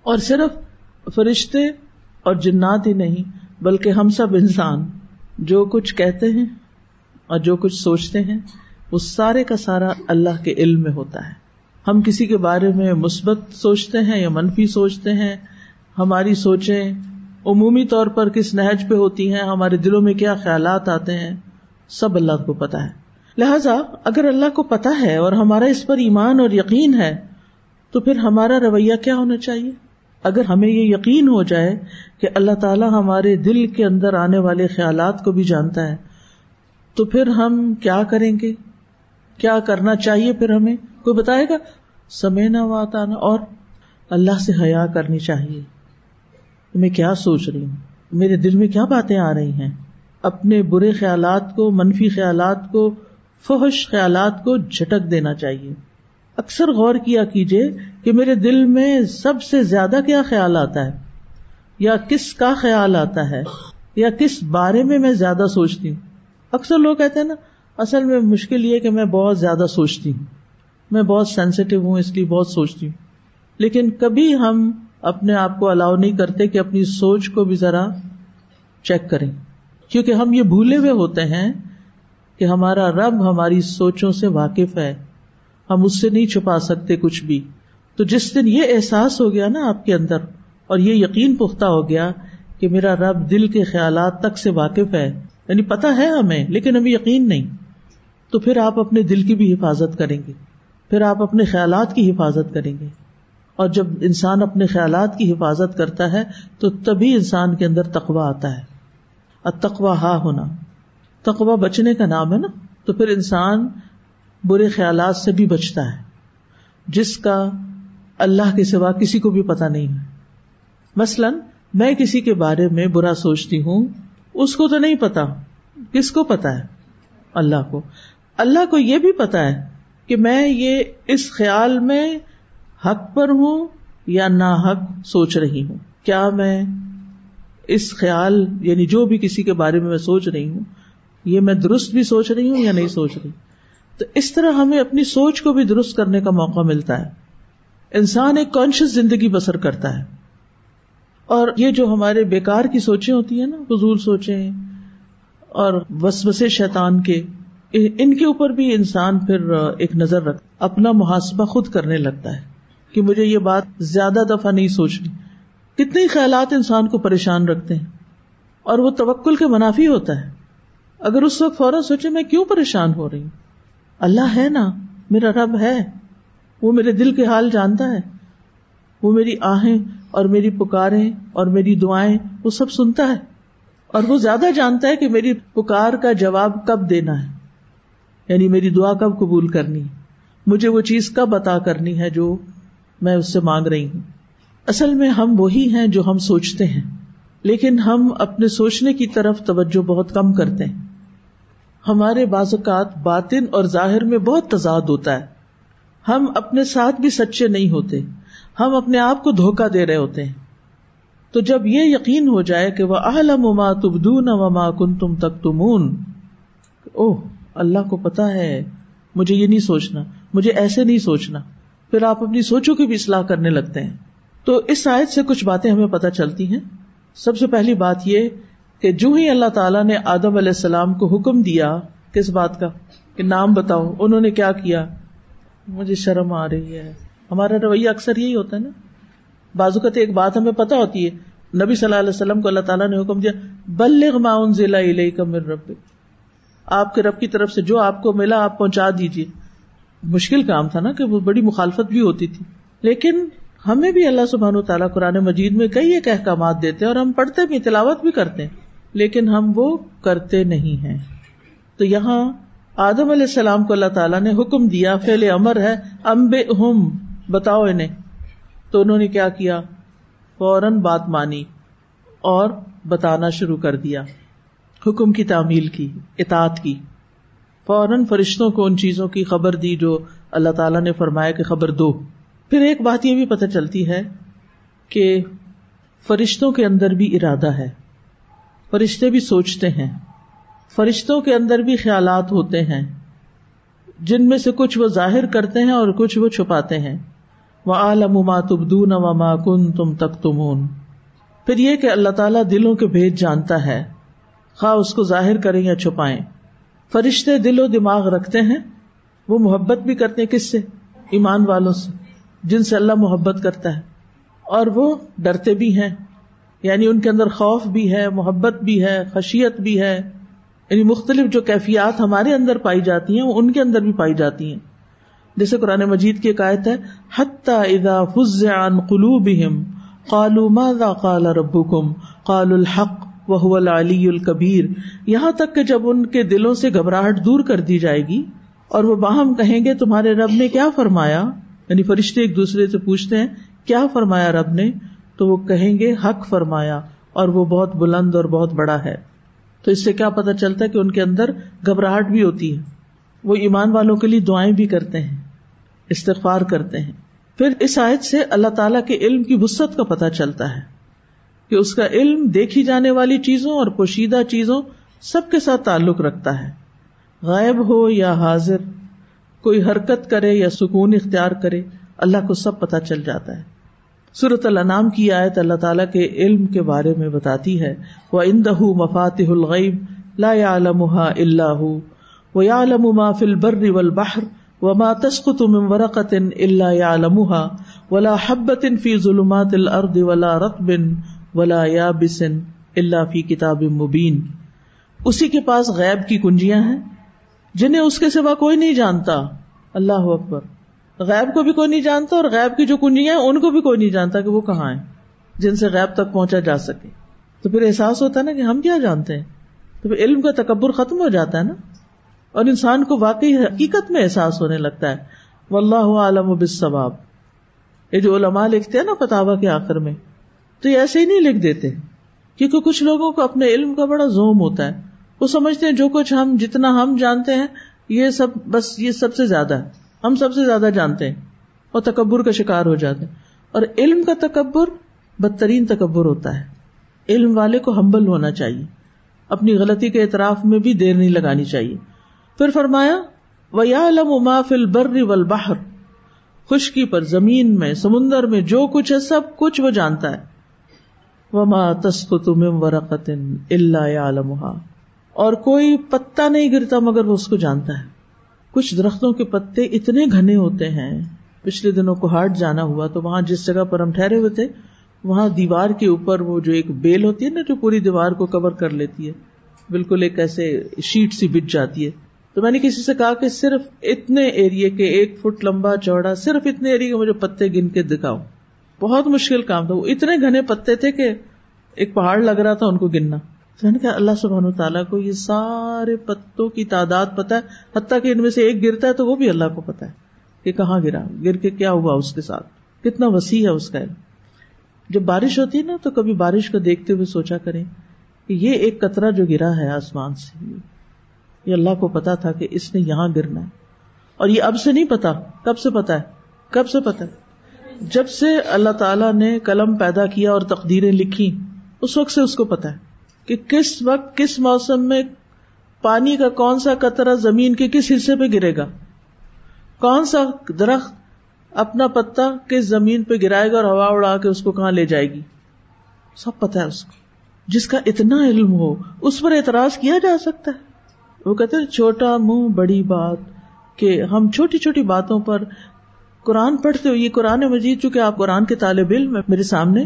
اور صرف فرشتے اور جنات ہی نہیں، بلکہ ہم سب انسان، جو کچھ کہتے ہیں اور جو کچھ سوچتے ہیں۔ وہ سارے کا سارا اللہ کے علم میں ہوتا ہے۔ ہم کسی کے بارے میں مثبت سوچتے ہیں یا منفی سوچتے ہیں، ہماری سوچیں عمومی طور پر کس نہج پہ ہوتی ہیں، ہمارے دلوں میں کیا خیالات آتے ہیں، سب اللہ کو پتا ہے۔ لہذا اگر اللہ کو پتا ہے اور ہمارا اس پر ایمان اور یقین ہے، تو پھر ہمارا رویہ کیا ہونا چاہیے؟ اگر ہمیں یہ یقین ہو جائے کہ اللہ تعالیٰ ہمارے دل کے اندر آنے والے خیالات کو بھی جانتا ہے، تو پھر ہم کیا کریں گے؟ کیا کرنا چاہیے پھر ہمیں؟ کوئی بتائے گا؟ سمے نہ واتانا اور اللہ سے حیا کرنی چاہیے۔ میں کیا سوچ رہی ہوں؟ میرے دل میں کیا باتیں آ رہی ہیں؟ اپنے برے خیالات کو، منفی خیالات کو، فحش خیالات کو جھٹک دینا چاہیے۔ اکثر غور کیا کیجیے کہ میرے دل میں سب سے زیادہ کیا خیال آتا ہے؟ یا کس کا خیال آتا ہے؟ یا کس بارے میں میں زیادہ سوچتی ہوں؟ اکثر لوگ کہتے ہیں نا اصل میں مشکل یہ کہ میں بہت زیادہ سوچتی ہوں۔ میں بہت سینسیٹیو ہوں، اس لیے بہت سوچتی ہوں۔ لیکن کبھی ہم اپنے آپ کو الاؤ نہیں کرتے کہ اپنی سوچ کو بھی ذرا چیک کریں۔ کیونکہ ہم یہ بھولے ہوئے ہوتے ہیں کہ ہمارا رب ہماری سوچوں سے واقف ہے۔ ہم اس سے نہیں چھپا سکتے کچھ بھی۔ تو جس دن یہ احساس ہو گیا نا آپ کے اندر، اور یہ یقین پختہ ہو گیا کہ میرا رب دل کے خیالات تک سے واقف ہے۔ یعنی پتا ہے ہمیں، لیکن ابھی یقین نہیں۔ تو پھر آپ اپنے دل کی بھی حفاظت کریں گے۔ پھر آپ اپنے خیالات کی حفاظت کریں گے۔ اور جب انسان اپنے خیالات کی حفاظت کرتا ہے، تو تبھی انسان کے اندر تقوا آتا ہے۔ تقوا ہا ہونا۔ تقوا بچنے کا نام ہے نا؟ تو پھر انسان برے خیالات سے بھی بچتا ہے۔ جس کا اللہ کے سوا کسی کو بھی پتا نہیں ہے۔ مثلاً، میں کسی کے بارے میں برا سوچتی ہوں، اس کو تو نہیں پتا۔ کس کو پتا ہے؟ اللہ کو۔ اللہ کو یہ بھی پتا ہے کہ میں یہ اس خیال میں حق پر ہوں یا نا حق سوچ رہی ہوں؟ کیا میں اس خیال یعنی جو بھی کسی کے بارے میں میں سوچ رہی ہوں، یہ میں درست بھی سوچ رہی ہوں یا نہیں سوچ رہی؟ تو اس طرح ہمیں اپنی سوچ کو بھی درست کرنے کا موقع ملتا ہے۔ انسان ایک کانشیس زندگی بسر کرتا ہے۔ اور یہ جو ہمارے بیکار کی سوچیں ہوتی ہیں نا، فضول سوچیں اور وسوسے شیطان کے ان کے اوپر بھی انسان پھر ایک نظر رکھ اپنا محاسبہ خود کرنے لگتا ہے کہ مجھے یہ بات زیادہ دفعہ نہیں سوچنی۔ کتنے خیالات انسان کو پریشان رکھتے ہیں اور وہ توکل کے منافی ہوتا ہے۔ اگر اس وقت فوراً سوچے میں کیوں پریشان ہو رہی ہوں؟ اللہ ہے نا، میرا رب ہے۔ وہ میرے دل کے حال جانتا ہے۔ وہ میری آہیں اور میری پکاریں اور میری دعائیں، وہ سب سنتا ہے۔ اور وہ زیادہ جانتا ہے کہ میری پکار کا جواب کب دینا ہے۔ یعنی میری دعا کب قبول کرنی مجھے وہ چیز کب عطا کرنی ہے جو میں اس سے مانگ رہی ہوں؟ اصل میں ہم وہی ہیں جو ہم سوچتے ہیں، لیکن ہم اپنے سوچنے کی طرف توجہ بہت کم کرتے ہیں۔ ہمارے بعض اوقات باطن اور ظاہر میں بہت تضاد ہوتا ہے۔ ہم اپنے ساتھ بھی سچے نہیں ہوتے، ہم اپنے آپ کو دھوکا دے رہے ہوتے ہیں۔ تو جب یہ یقین ہو جائے کہ وہ اہلم اما تبدون وما کن تم تک تمون اوہ! اللہ کو پتا ہے، مجھے یہ نہیں سوچنا، مجھے ایسے نہیں سوچنا۔ پھر آپ اپنی سوچوں کی بھی اصلاح کرنے لگتے ہیں۔ تو اس آیت سے کچھ باتیں ہمیں پتہ چلتی ہیں۔ سب سے پہلی بات یہ کہ جو ہی اللہ تعالیٰ نے آدم علیہ السلام کو حکم دیا، کس بات کا؟ کہ نام بتاؤ، انہوں نے کیا کیا؟ مجھے شرم آ رہی ہے۔ ہمارا رویہ اکثر یہی ہوتا ہے نا۔ بازو کا تو ایک بات ہمیں پتا ہوتی ہے، نبی صلی اللہ علیہ وسلم کو اللہ تعالیٰ نے حکم دیا، بلغ معاون ضلع کا مر رب آپ کے رب کی طرف سے جو آپ کو ملا آپ پہنچا دیجیے مشکل کام تھا نا کہ وہ بڑی مخالفت بھی ہوتی تھی۔ لیکن ہمیں بھی اللہ سبحان و تعالیٰ قرآن مجید میں کئی ایک احکامات دیتے اور ہم پڑھتے بھی تلاوت بھی کرتے ہیں، لیکن ہم وہ کرتے نہیں ہیں۔ تو یہاں آدم علیہ السلام کو اللہ تعالیٰ نے حکم دیا فیل امر ہے امبے ہم بتاؤ انہیں۔ تو انہوں نے کیا کیا؟ فوراً بات مانی اور بتانا شروع کر دیا۔ حکم کی تعمیل کی، اطاعت کی۔ فوراً فرشتوں کو ان چیزوں کی خبر دی جو اللہ تعالیٰ نے فرمایا کہ خبر دو۔ پھر ایک بات یہ بھی پتہ چلتی ہے کہ فرشتوں کے اندر بھی ارادہ ہے۔ فرشتے بھی سوچتے ہیں۔ فرشتوں کے اندر بھی خیالات ہوتے ہیں۔ جن میں سے کچھ وہ ظاہر کرتے ہیں اور کچھ وہ چھپاتے ہیں۔ وہ عالم تبدون و ما کن تم تک تمون پھر یہ کہ اللہ تعالیٰ دلوں کے بھید جانتا ہے۔ خواہ اس کو ظاہر کریں یا چھپائیں۔ فرشتے دل و دماغ رکھتے ہیں، وہ محبت بھی کرتے ہیں کس سے؟ ایمان والوں سے، جن سے اللہ محبت کرتا ہے۔ اور وہ ڈرتے بھی ہیں یعنی ان کے اندر خوف بھی ہے، محبت بھی ہے، خشیت بھی ہے۔ یعنی مختلف جو کیفیات ہمارے اندر پائی جاتی ہیں، وہ ان کے اندر بھی پائی جاتی ہیں۔ جیسے قرآن مجید کی عایت ہے، حتیٰ اذا فزع عن قلوبهم قالوا ماذا قال ربكم قالوا الحق۔ وہ العلی الکبیر۔ یہاں تک کہ جب ان کے دلوں سے گھبراہٹ دور کر دی جائے گی اور وہ باہم کہیں گے، تمہارے رب نے کیا فرمایا؟ یعنی فرشتے ایک دوسرے سے پوچھتے ہیں، کیا فرمایا رب نے؟ تو وہ کہیں گے، حق فرمایا، اور وہ بہت بلند اور بہت بڑا ہے۔ تو اس سے کیا پتا چلتا ہے کہ ان کے اندر گھبراہٹ بھی ہوتی ہے۔ وہ ایمان والوں کے لیے دعائیں بھی کرتے ہیں، استغفار کرتے ہیں۔ پھر اس آیت سے اللہ تعالیٰ کے علم کی وسط کا پتہ چلتا ہے۔ کہ اس کا علم دیکھی جانے والی چیزوں اور پوشیدہ چیزوں سب کے ساتھ تعلق رکھتا ہے۔ غائب ہو یا حاضر، کوئی حرکت کرے یا سکون اختیار کرے، اللہ کو سب پتہ چل جاتا ہے۔ صورت النام کی آیت اللہ تعالیٰ کے علم کے بارے میں بتاتی ہے وہ اندہ مفات الغیب لا يعلمها اللہ ويعلم ما في البر والبحر وما تسقط من ورقة الا يعلمها، ولا حبة في ظلمات الارض ولا رطب ولا یا بسن اللہ فی کتاب مبین۔ اسی کے پاس غیب کی کنجیاں ہیں، جنہیں اس کے سوا کوئی نہیں جانتا۔ اللہ اکبر۔ غیب کو بھی کوئی نہیں جانتا اور غیب کی جو کنجیاں ہیں، ان کو بھی کوئی نہیں جانتا کہ وہ کہاں ہیں، جن سے غیب تک پہنچا جا سکے۔ تو پھر احساس ہوتا ہے نا کہ ہم کیا جانتے ہیں؟ تو پھر علم کا تکبر ختم ہو جاتا ہے نا۔ اور انسان کو واقعی حقیقت میں احساس ہونے لگتا ہے۔ واللہ عالم و یہ جو علماء لکھتے ہیں نا فتح کے آخر میں تو یہ ایسے ہی نہیں لکھ دیتے، کیونکہ کچھ لوگوں کو اپنے علم کا بڑا زوم ہوتا ہے۔ وہ سمجھتے ہیں جو کچھ ہم، جتنا ہم جانتے ہیں، یہ سب بس یہ سب سے زیادہ ہے۔ ہم سب سے زیادہ جانتے ہیں۔ اور تکبر کا شکار ہو جاتے ہیں۔ اور علم کا تکبر بدترین تکبر ہوتا ہے۔ علم والے کو ہمبل ہونا چاہیے۔ اپنی غلطی کے اعتراف میں بھی دیر نہیں لگانی چاہیے۔ پھر فرمایا وہ یا علم ما فل بر خشکی پر، زمین میں، سمندر میں، جو کچھ ہے، سب کچھ وہ جانتا ہے۔ وما تسکت من ورقت الا يعلمها۔ اور کوئی پتا نہیں گرتا مگر وہ اس کو جانتا ہے۔ کچھ درختوں کے پتے اتنے گھنے ہوتے ہیں۔ پچھلے دنوں کو ہارٹ جانا ہوا تو وہاں جس جگہ پر ہم ٹھہرے ہوئے تھے، وہاں دیوار کے اوپر وہ جو ایک بیل ہوتی ہے نا، جو پوری دیوار کو کور کر لیتی ہے، بالکل ایک ایسے شیٹ سی بچ جاتی ہے۔ تو میں نے کسی سے کہا کہ صرف اتنے ایریے کے ایک فٹ لمبا چوڑا، صرف اتنے ایریے کے مجھے پتے گن کے دکھاؤ۔ بہت مشکل کام تھا۔ وہ اتنے گھنے پتے تھے کہ ایک پہاڑ لگ رہا تھا ان کو گننا۔ تو نے کہا، اللہ سبحانہ تعالیٰ کو یہ سارے پتوں کی تعداد پتا ہے۔ حتیٰ کہ ان میں سے ایک گرتا ہے تو وہ بھی اللہ کو پتا ہے کہ کہاں گرا، گر کے کیا ہوا اس کے ساتھ۔ کتنا وسیع ہے اس کا علم۔ جب بارش ہوتی ہے نا، تو کبھی بارش کو دیکھتے ہوئے سوچا کریں کہ یہ ایک قطرہ جو گرا ہے آسمان سے، یہ اللہ کو پتا تھا کہ اس نے یہاں گرنا ہے۔ اور یہ اب سے نہیں پتا کب سے پتا ہے؟ کب سے پتا ہے؟ جب سے اللہ تعالیٰ نے قلم پیدا کیا اور تقدیریں لکھی، اس وقت سے اس کو پتا ہے کہ کس وقت، کس موسم میں پانی کا کون سا قطرہ زمین کے کس حصے پہ گرے گا۔ کون سا درخت اپنا پتا کس زمین پہ گرائے گا اور ہوا اڑا کے اس کو کہاں لے جائے گی۔ سب پتا ہے اس کو۔ جس کا اتنا علم ہو، اس پر اعتراض کیا جا سکتا ہے۔ وہ کہتے ہیں، چھوٹا منہ، بڑی بات، کہ ہم چھوٹی چھوٹی باتوں پر قرآن پڑھتے ہو یہ قرآن مجید چونکہ آپ قرآن کے طالب علم میرے سامنے،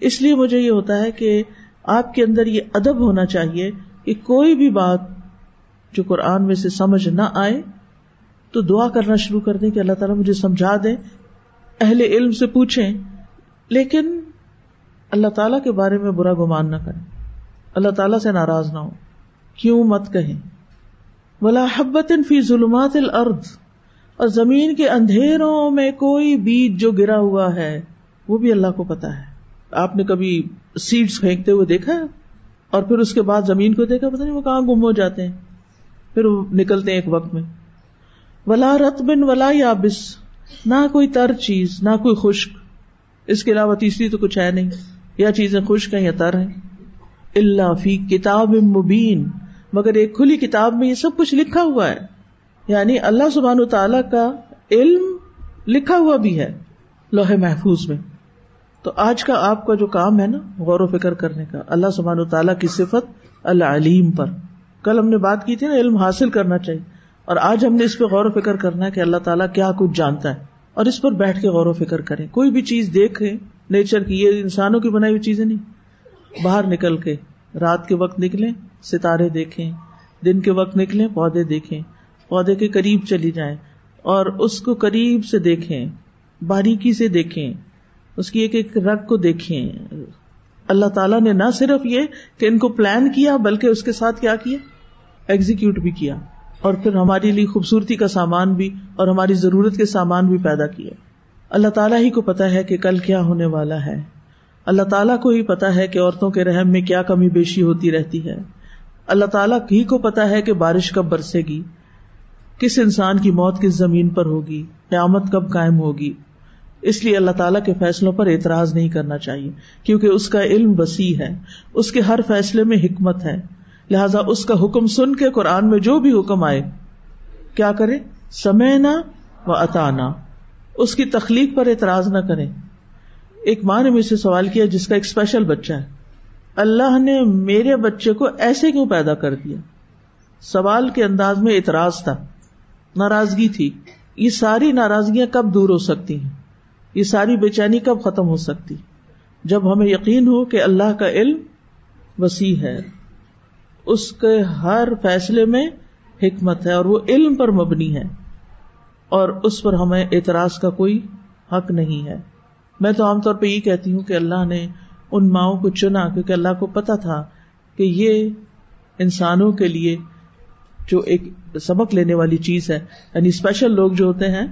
اس لیے مجھے یہ ہوتا ہے کہ آپ کے اندر یہ ادب ہونا چاہیے کہ کوئی بھی بات جو قرآن میں سے سمجھ نہ آئے، تو دعا کرنا شروع کر دیں کہ اللہ تعالیٰ مجھے سمجھا دے، اہل علم سے پوچھیں۔ لیکن اللہ تعالیٰ کے بارے میں برا گمان نہ کریں۔ اللہ تعالیٰ سے ناراض نہ ہو کیوں مت کہیں۔ بلا حبت فی ظلمات الارض اور زمین کے اندھیروں میں کوئی بیج جو گرا ہوا ہے، وہ بھی اللہ کو پتا ہے۔ آپ نے کبھی سیڈس پھینکتے ہوئے دیکھا ہے؟ اور پھر اس کے بعد زمین کو دیکھا پتا نہیں وہ کہاں گم ہو جاتے ہیں۔ پھر وہ نکلتے ہیں ایک وقت میں۔ ولا رت بن ولا یا بس نہ کوئی تر چیز، نہ کوئی خشک۔ اس کے علاوہ تیسری تو کچھ ہے نہیں۔ یا چیزیں خشک ہیں یا تر ہیں۔ اللہ فی کتاب مبین مگر ایک کھلی کتاب میں یہ سب کچھ لکھا ہوا ہے۔ یعنی اللہ سبحان تعالی کا علم لکھا ہوا بھی ہے لوہے محفوظ میں۔ تو آج کا آپ کا جو کام ہے نا، غور و فکر کرنے کا، اللہ سبحان تعالیٰ کی صفت اللہ علیم پر۔ کل ہم نے بات کی تھی نا، علم حاصل کرنا چاہیے۔ اور آج ہم نے اس پہ غور و فکر کرنا ہے کہ اللہ تعالیٰ کیا کچھ جانتا ہے۔ اور اس پر بیٹھ کے غور و فکر کریں۔ کوئی بھی چیز دیکھیں، نیچر کی، یہ انسانوں کی بنائی ہوئی چیزیں نہیں۔ باہر نکل کے، رات کے وقت نکلیں، ستارے دیکھیں، دن کے وقت نکلیں، پودے دیکھیں۔ پودے کے قریب چلی جائیں اور اس کو قریب سے دیکھیں، باریکی سے دیکھیں، اس کی ایک ایک رگ کو دیکھیں۔ اللہ تعالیٰ نے نہ صرف یہ کہ ان کو پلان کیا، بلکہ اس کے ساتھ کیا کیا؟ ایگزیکیوٹ بھی کیا۔ اور پھر ہمارے لیے خوبصورتی کا سامان بھی اور ہماری ضرورت کے سامان بھی پیدا کیا اللہ تعالیٰ ہی کو پتا ہے کہ کل کیا ہونے والا ہے۔ اللہ تعالیٰ کو ہی پتا ہے کہ عورتوں کے رحم میں کیا کمی بیشی ہوتی رہتی ہے۔ اللہ تعالیٰ ہی کو پتا ہے کہ بارش کب برسے گی۔ کس انسان کی موت کس زمین پر ہوگی؟ قیامت کب قائم ہوگی؟ اس لیے اللہ تعالیٰ کے فیصلوں پر اعتراض نہیں کرنا چاہیے، کیونکہ اس کا علم وسیع ہے، اس کے ہر فیصلے میں حکمت ہے۔ لہذا اس کا حکم سن کے قرآن میں جو بھی حکم آئے، کیا کرے؟ سمے نہ و اتانا اس کی تخلیق پر اعتراض نہ کرے۔ ایک ماں نے مجھ سے سوال کیا، جس کا ایک اسپیشل بچہ ہے۔ اللہ نے میرے بچے کو ایسے کیوں پیدا کر دیا؟ سوال کے انداز میں اعتراض تھا۔ ناراضگی تھی۔ یہ ساری ناراضگیاں کب دور ہو سکتی ہیں؟ یہ ساری بے چینی کب ختم ہو سکتی؟ جب ہمیں یقین ہو کہ اللہ کا علم وسیع ہے۔ اس کے ہر فیصلے میں حکمت ہے اور وہ علم پر مبنی ہے۔ اور اس پر ہمیں اعتراض کا کوئی حق نہیں ہے۔ میں تو عام طور پہ یہ کہتی ہوں کہ اللہ نے ان ماؤں کو چنا کیونکہ اللہ کو پتا تھا کہ یہ انسانوں کے لیے جو ایک سبق لینے والی چیز ہے یعنی اسپیشل لوگ جو ہوتے ہیں،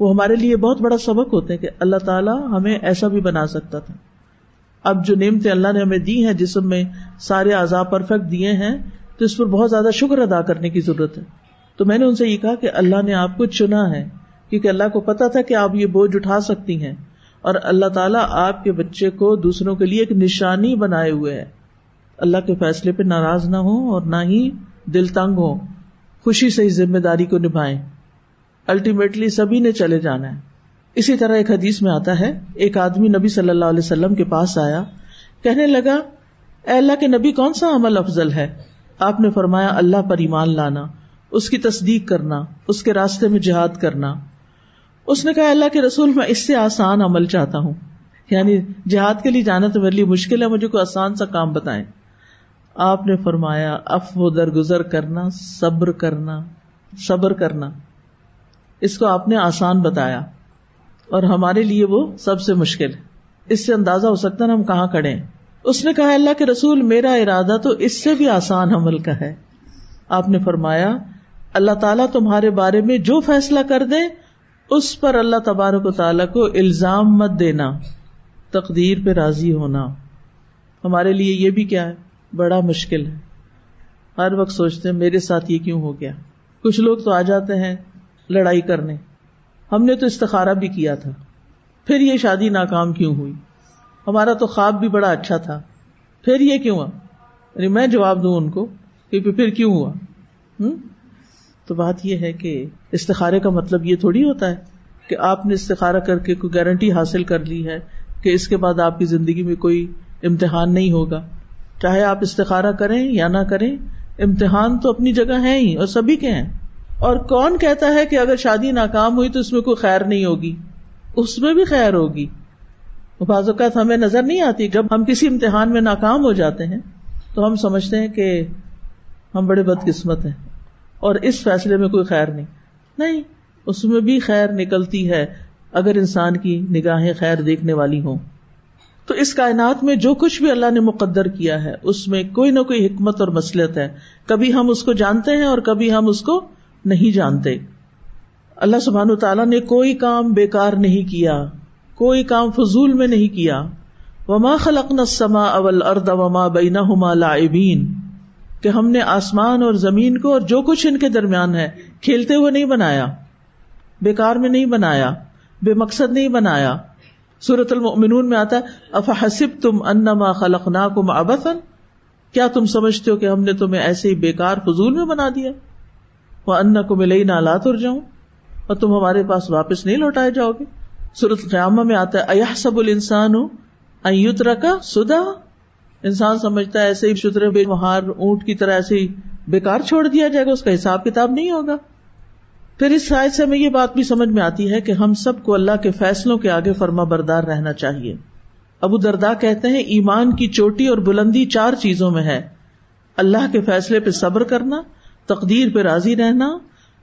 وہ ہمارے لیے بہت بڑا سبق ہوتے ہیں کہ اللہ تعالیٰ ہمیں ایسا بھی بنا سکتا تھا۔ اب جو نعمتیں اللہ نے ہمیں دی ہیں، جسم میں سارے آزاد پرفیکٹ دیے ہیں، تو اس پر بہت زیادہ شکر ادا کرنے کی ضرورت ہے۔ تو میں نے ان سے یہ کہا کہ اللہ نے آپ کو چنا ہے، کیونکہ اللہ کو پتا تھا کہ آپ یہ بوجھ اٹھا سکتی ہیں۔ اور اللہ تعالیٰ آپ کے بچے کو دوسروں کے لیے ایک نشانی بنائے ہوئے ہے۔ اللہ کے فیصلے پہ ناراض نہ ہو اور نہ ہی دل تنگ ہو خوشی سے ذمہ داری کو نبھائیں۔ الٹیمیٹلی سبھی نے چلے جانا ہے۔ اسی طرح ایک حدیث میں آتا ہے، ایک آدمی نبی صلی اللہ علیہ وسلم کے پاس آیا، کہنے لگا، اے اللہ کے نبی، کون سا عمل افضل ہے؟ آپ نے فرمایا، اللہ پر ایمان لانا، اس کی تصدیق کرنا، اس کے راستے میں جہاد کرنا۔ اس نے کہا اللہ کے رسول، میں اس سے آسان عمل چاہتا ہوں۔ یعنی جہاد کے لیے جانا تو میرے لیے مشکل ہے، مجھے کوئی آسان سا کام بتائیں۔ آپ نے فرمایا اف و درگزر کرنا، صبر کرنا صبر کرنا۔ اس کو آپ نے آسان بتایا۔ اور ہمارے لیے وہ سب سے مشکل۔ ہے اس سے اندازہ ہو سکتا نا ہم کہاں کھڑے ہیں۔ اس نے کہا، اللہ کے رسول، میرا ارادہ تو اس سے بھی آسان عمل کا ہے۔ آپ نے فرمایا، اللہ تعالیٰ تمہارے بارے میں جو فیصلہ کر دے، اس پر اللہ تبارک و تعالیٰ کو الزام مت دینا، تقدیر پہ راضی ہونا۔ ہمارے لیے یہ بھی کیا ہے؟ بڑا مشکل ہے۔ ہر وقت سوچتے ہیں میرے ساتھ یہ کیوں ہو گیا؟ کچھ لوگ تو آ جاتے ہیں لڑائی کرنے۔ ہم نے تو استخارا بھی کیا تھا۔ پھر یہ شادی ناکام کیوں ہوئی؟ ہمارا تو خواب بھی بڑا اچھا تھا۔ پھر یہ کیوں ہوا؟ یعنی میں جواب دوں ان کو کہ پھر کیوں ہوا؟ ہوں تو بات یہ ہے کہ استخارے کا مطلب یہ تھوڑی ہوتا ہے کہ آپ نے استخارا کر کے کوئی گارنٹی حاصل کر لی ہے کہ اس کے بعد آپ کی زندگی میں کوئی امتحان نہیں ہوگا۔ چاہے آپ استخارہ کریں یا نہ کریں، امتحان تو اپنی جگہ ہے ہی اور سبھی کے ہیں۔ اور کون کہتا ہے کہ اگر شادی ناکام ہوئی تو اس میں کوئی خیر نہیں ہوگی؟ اس میں بھی خیر ہوگی۔ بعض اوقات ہمیں نظر نہیں آتی جب ہم کسی امتحان میں ناکام ہو جاتے ہیں، تو ہم سمجھتے ہیں کہ ہم بڑے بد قسمت ہیں اور اس فیصلے میں کوئی خیر نہیں۔ نہیں، اس میں بھی خیر نکلتی ہے اگر انسان کی نگاہیں خیر دیکھنے والی ہوں۔ تو اس کائنات میں جو کچھ بھی اللہ نے مقدر کیا ہے، اس میں کوئی نہ کوئی حکمت اور مسلط ہے۔ کبھی ہم اس کو جانتے ہیں اور کبھی ہم اس کو نہیں جانتے۔ اللہ سبحان تعالیٰ نے کوئی کام بیکار نہیں کیا، کوئی کام فضول میں نہیں کیا۔ وما خلق سما اول ارد وما بینا ہما لائبین کہ ہم نے آسمان اور زمین کو اور جو کچھ ان کے درمیان ہے، کھیلتے ہوئے نہیں بنایا، بیکار میں نہیں بنایا، بے مقصد نہیں بنایا۔ سورت المؤمنون میں آتا ہے اف حسب تم انما خلق نا کم ابسن کیا تم سمجھتے ہو کہ ہم نے تمہیں ایسے ہی بےکار فضول میں بنا دیا؟ وہ ان کو ملئی نہ لات ار جاؤں اور تم ہمارے پاس واپس نہیں لوٹائے جاؤ گے۔ سورت قیامہ میں آتا ہے ایا سب الانسان ہوں ایت رکھا سدا؟ انسان سمجھتا ہے ایسے ہی شترے بے مہار اونٹ کی طرح ایسے ہی بےکار چھوڑ دیا جائے گا، اس کا حساب کتاب نہیں ہوگا۔ پھر اس شاید سے ہمیں یہ بات بھی سمجھ میں آتی ہے کہ ہم سب کو اللہ کے فیصلوں کے آگے فرما بردار رہنا چاہیے۔ ابو دردا کہتے ہیں، ایمان کی چوٹی اور بلندی چار چیزوں میں ہے۔ اللہ کے فیصلے پہ صبر کرنا، تقدیر پہ راضی رہنا،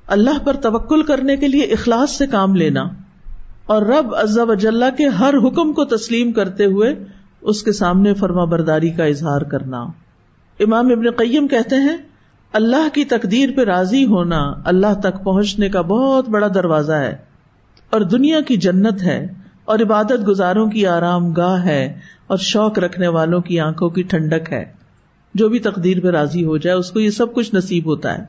اللہ پر توکل کرنے کے لیے اخلاص سے کام لینا۔ اور رب عزب اجلّہ کے ہر حکم کو تسلیم کرتے ہوئے اس کے سامنے فرما برداری کا اظہار کرنا۔ امام ابن قیم کہتے ہیں اللہ کی تقدیر پہ راضی ہونا اللہ تک پہنچنے کا بہت بڑا دروازہ ہے اور دنیا کی جنت ہے اور عبادت گزاروں کی آرام گاہ ہے اور شوق رکھنے والوں کی آنکھوں کی ٹھنڈک ہے جو بھی تقدیر پہ راضی ہو جائے اس کو یہ سب کچھ نصیب ہوتا ہے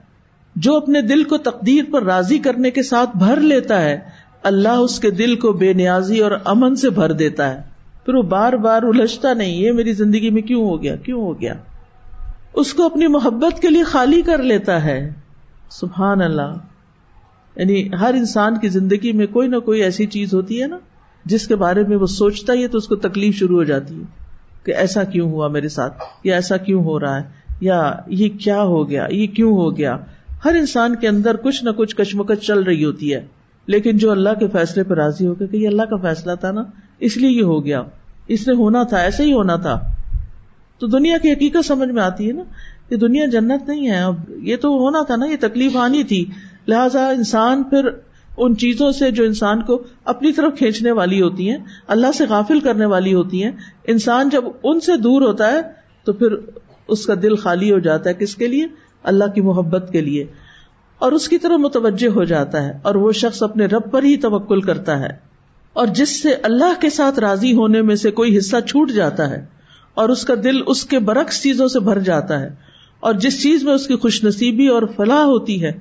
جو اپنے دل کو تقدیر پر راضی کرنے کے ساتھ بھر لیتا ہے اللہ اس کے دل کو بے نیازی اور امن سے بھر دیتا ہے پھر وہ بار بار الجھتا نہیں، یہ میری زندگی میں کیوں ہو گیا؟ کیوں ہو گیا؟ اس کو اپنی محبت کے لیے خالی کر لیتا ہے۔ سبحان اللہ۔ یعنی ہر انسان کی زندگی میں کوئی نہ کوئی ایسی چیز ہوتی ہے نا، جس کے بارے میں وہ سوچتا ہی ہے تو اس کو تکلیف شروع ہو جاتی ہے کہ ایسا کیوں ہوا میرے ساتھ، یا ایسا کیوں ہو رہا ہے، یا یہ کیا ہو گیا، یہ کیوں ہو گیا۔ ہر انسان کے اندر کچھ نہ کچھ کشمکش چل رہی ہوتی ہے، لیکن جو اللہ کے فیصلے پہ راضی ہو گیا کہ یہ اللہ کا فیصلہ تھا نا، اس لیے یہ ہو گیا۔ اس نے ہونا تھا، ایسے ہی ہونا تھا۔ تو دنیا کی حقیقت سمجھ میں آتی ہے نا یہ دنیا جنت نہیں ہے۔ اب یہ تو ہونا تھا نا، یہ تکلیف آنی تھی۔ لہذا انسان پھر ان چیزوں سے جو انسان کو اپنی طرف کھینچنے والی ہوتی ہیں، اللہ سے غافل کرنے والی ہوتی ہیں۔ انسان جب ان سے دور ہوتا ہے تو پھر اس کا دل خالی ہو جاتا ہے کس کے لیے؟ اللہ کی محبت کے لیے۔ اور اس کی طرف متوجہ ہو جاتا ہے اور وہ شخص اپنے رب پر ہی توکل کرتا ہے۔ اور جس سے اللہ کے ساتھ راضی ہونے میں سے کوئی حصہ چھوٹ جاتا ہے۔ اور اس کا دل اس کے برعکس چیزوں سے بھر جاتا ہے اور جس چیز میں اس کی خوش نصیبی اور فلاح ہوتی ہے،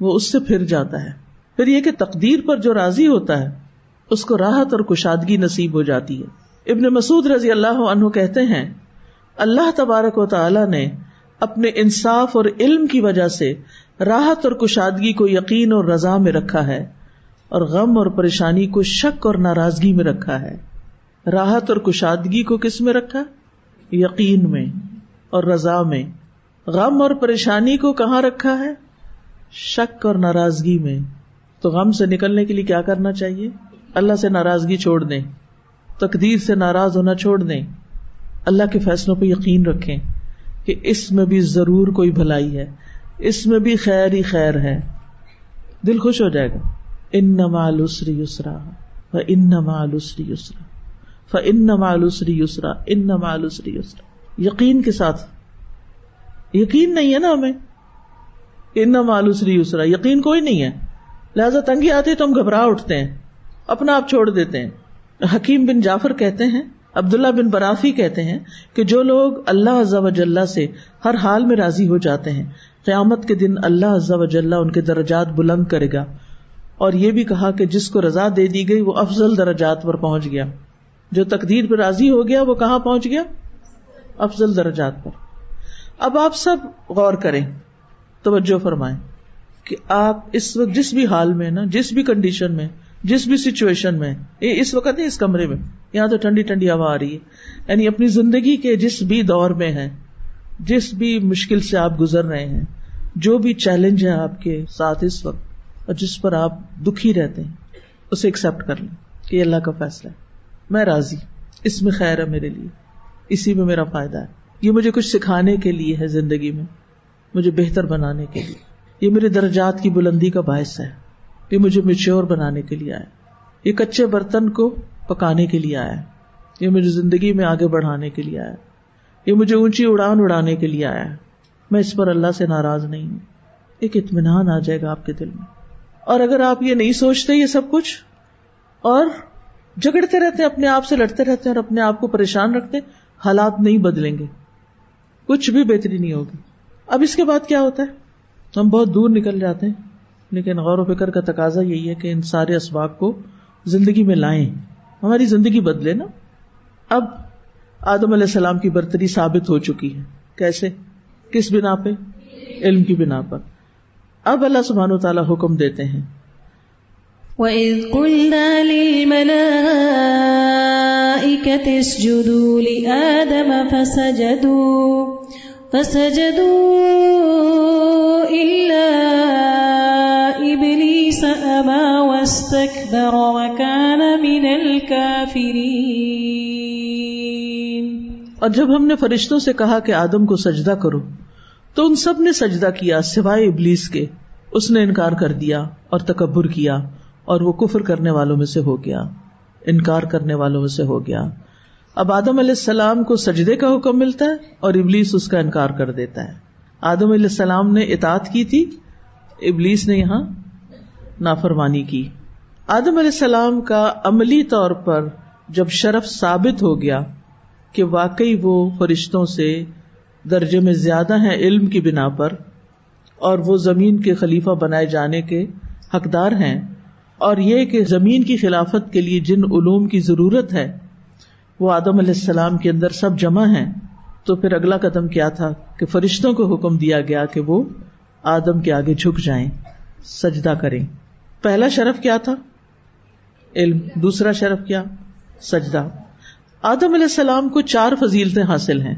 وہ اس سے پھر جاتا ہے۔ پھر یہ کہ تقدیر پر جو راضی ہوتا ہے، اس کو راحت اور کشادگی نصیب ہو جاتی ہے۔ ابن مسعود رضی اللہ عنہ کہتے ہیں، اللہ تبارک و تعالی نے اپنے انصاف اور علم کی وجہ سے راحت اور کشادگی کو یقین اور رضا میں رکھا ہے اور غم اور پریشانی کو شک اور ناراضگی میں رکھا ہے۔ راحت اور کشادگی کو کس میں رکھا؟ یقین میں اور رضا میں۔ غم اور پریشانی کو کہاں رکھا ہے؟ شک اور ناراضگی میں۔ تو غم سے نکلنے کے لیے کیا کرنا چاہیے؟ اللہ سے ناراضگی چھوڑ دیں۔ تقدیر سے ناراض ہونا چھوڑ دیں۔ اللہ کے فیصلوں پہ یقین رکھیں کہ اس میں بھی ضرور کوئی بھلائی ہے۔ اس میں بھی خیر ہی خیر ہے۔ دل خوش ہو جائے گا۔ ان نمالسری یسرا۔ ان نمالسری یسرا۔ ان نمالسری یسرا ان نمالسری یسرا یقین کے ساتھ۔ یقین نہیں ہے نا ہمیں۔ ان نمالسری یسرا یقین کوئی نہیں ہے۔ لہذا تنگی آتی تو ہم گھبرا اٹھتے ہیں۔ اپنا آپ چھوڑ دیتے ہیں۔ حکیم بن جعفر کہتے ہیں، عبداللہ بن برافی کہتے ہیں کہ جو لوگ اللہ عزب اجلّہ سے ہر حال میں راضی ہو جاتے ہیں، قیامت کے دن اللہ عزب اجلّہ ان کے درجات بلند کرے گا۔ اور یہ بھی کہا کہ جس کو رضا دے دی گئی وہ افضل درجات پر پہنچ گیا۔ جو تقدیر پہ راضی ہو گیا وہ کہاں پہنچ گیا؟ افضل درجات پر۔ اب آپ سب غور کریں، توجہ فرمائیں کہ آپ اس وقت جس بھی حال میں نا، جس بھی کنڈیشن میں، جس بھی سچویشن میں اس وقت نہیں، اس کمرے میں، یہاں تو ٹھنڈی ٹھنڈی ہوا آ رہی ہے۔ یعنی اپنی زندگی کے جس بھی دور میں ہے جس بھی مشکل سے آپ گزر رہے ہیں، جو بھی چیلنج ہے آپ کے ساتھ اس وقت، اور جس پر آپ دکھی رہتے ہیں، اسے ایکسپٹ کر لیں کہ اللہ کا فیصلہ ہے۔ میں راضی، اس میں خیر ہے میرے لیے، اسی میں میرا فائدہ ہے۔ یہ مجھے کچھ سکھانے کے لیے ہے زندگی میں، مجھے بہتر بنانے کے لیے۔ یہ میرے درجات کی بلندی کا باعث ہے۔ یہ مجھے میچور بنانے کے لیے آیا یہ کچے برتن کو پکانے کے لیے آیا یہ مجھے زندگی میں آگے بڑھانے کے لیے آیا یہ مجھے اونچی اڑان اڑانے کے لیے آیا میں اس پر اللہ سے ناراض نہیں ہوں۔ ایک اطمینان آ جائے گا آپ کے دل میں۔ اور اگر آپ یہ نہیں سوچتے یہ سب کچھ، اور جگڑتے رہتے ہیں، اپنے آپ سے لڑتے رہتے ہیں اور اپنے آپ کو پریشان رکھتے حالات نہیں بدلیں گے۔ کچھ بھی بہتری نہیں ہوگی۔ اب اس کے بعد کیا ہوتا ہے؟ ہم بہت دور نکل جاتے ہیں، لیکن غور و فکر کا تقاضا یہی ہے کہ ان سارے اسباب کو زندگی میں لائیں۔ ہماری زندگی بدلے نا۔ اب آدم علیہ السلام کی برتری ثابت ہو چکی ہے۔ کیسے؟ کس بنا پہ؟ علم کی بنا پر۔ اب اللہ سبحان و تعالیٰ حکم دیتے ہیں۔ وَإِذْ قُلْنَا لِلْمَلَائِكَةِ اسْجُدُوا لِآدَمَ فَسَجَدُوا فَسَجَدُوا إِلَّا إِبْلِيسَ أَبَى وَاسْتَكْبَرَ وَكَانَ مِنَ الْكَافِرِينَ اور جب ہم نے فرشتوں سے کہا کہ آدم کو سجدہ کرو، تو ان سب نے سجدہ کیا سوائے ابلیس کے۔ اس نے انکار کر دیا اور تکبر کیا۔ اور وہ کفر کرنے والوں میں سے ہو گیا، انکار کرنے والوں میں سے ہو گیا۔ اب آدم علیہ السلام کو سجدے کا حکم ملتا ہے اور ابلیس اس کا انکار کر دیتا ہے۔ آدم علیہ السلام نے اطاعت کی تھی، ابلیس نے یہاں نافرمانی کی۔ آدم علیہ السلام کا عملی طور پر جب شرف ثابت ہو گیا کہ واقعی وہ فرشتوں سے درجے میں زیادہ ہیں علم کی بنا پر اور وہ زمین کے خلیفہ بنائے جانے کے حقدار ہیں اور یہ کہ زمین کی خلافت کے لیے جن علوم کی ضرورت ہے، وہ آدم علیہ السلام کے اندر سب جمع ہیں۔ تو پھر اگلا قدم کیا تھا؟ کہ فرشتوں کو حکم دیا گیا کہ وہ آدم کے آگے جھک جائیں، سجدہ کریں۔ پہلا شرف کیا تھا؟ علم۔ دوسرا شرف کیا؟ سجدہ۔ آدم علیہ السلام کو چار فضیلتیں حاصل ہیں۔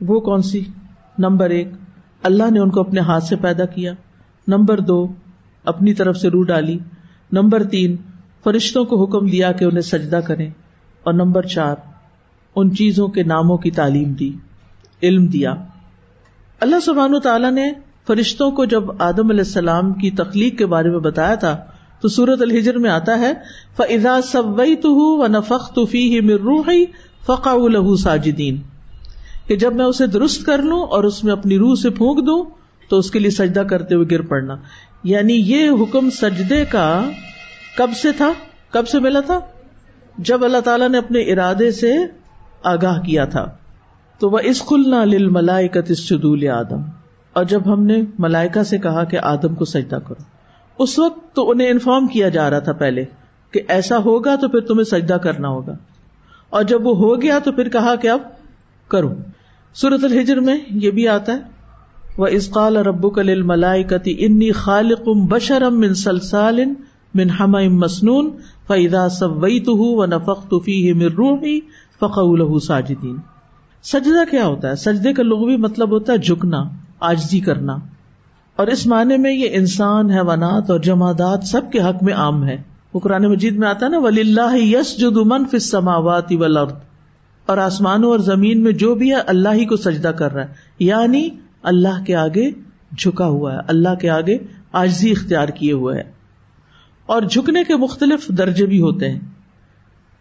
وہ کون سی؟ نمبر ایک، اللہ نے ان کو اپنے ہاتھ سے پیدا کیا۔ نمبر دو، اپنی طرف سے روح ڈالی۔ نمبر تین، فرشتوں کو حکم دیا کہ انہیں سجدہ کریں۔ اور نمبر چار، ان چیزوں کے ناموں کی تعلیم دی، علم دیا۔ اللہ سبحان تعالیٰ نے فرشتوں کو جب آدم علیہ السلام کی تخلیق کے بارے میں بتایا تھا، تو سورت الحجر میں آتا ہے فضا سوئی تو ہوں نفق توفی ہی روحی فقا لہو ساجدین کہ جب میں اسے درست کر لوں اور اس میں اپنی روح سے پھونک دوں، تو اس کے لیے سجدہ کرتے ہوئے گر پڑنا۔ یعنی یہ حکم سجدے کا کب سے تھا؟ کب سے ملا تھا؟ جب اللہ تعالیٰ نے اپنے ارادے سے آگاہ کیا تھا۔ تو وہ اس کلنا لل ملائکت شدول آدم اور جب ہم نے ملائکا سے کہا کہ آدم کو سجدہ کرو۔ اس وقت تو انہیں انفارم کیا جا رہا تھا پہلے کہ ایسا ہوگا تو پھر تمہیں سجدہ کرنا ہوگا۔ اور جب وہ ہو گیا تو پھر کہا کہ اب کرو۔ سورت الحجر میں یہ بھی آتا ہے۔ وہ اسقال ربو کل ملائی انی خالق بشرم من سلسال من ہم مسنون فیدا سوئی تو و نفق توفی مر روحی فق ساجدین سجدہ کیا ہوتا ہے؟ سجدے کا لغوی مطلب ہوتا ہے جھکنا، آجزی کرنا۔ اور اس معنی میں یہ انسان، حیوانات اور جمادات سب کے حق میں عام ہے۔ وہ قرآن مجید میں آتا ہے نا ولی اللہ یس جو من فس سماوات ولرد اور آسمانوں اور زمین میں جو بھی ہے، اللہ ہی کو سجدہ کر رہا ہے۔ یعنی اللہ کے آگے جھکا ہوا ہے، اللہ کے آگے آجزی اختیار کیے ہوئے ہے۔ اور جھکنے کے مختلف درجے بھی ہوتے ہیں۔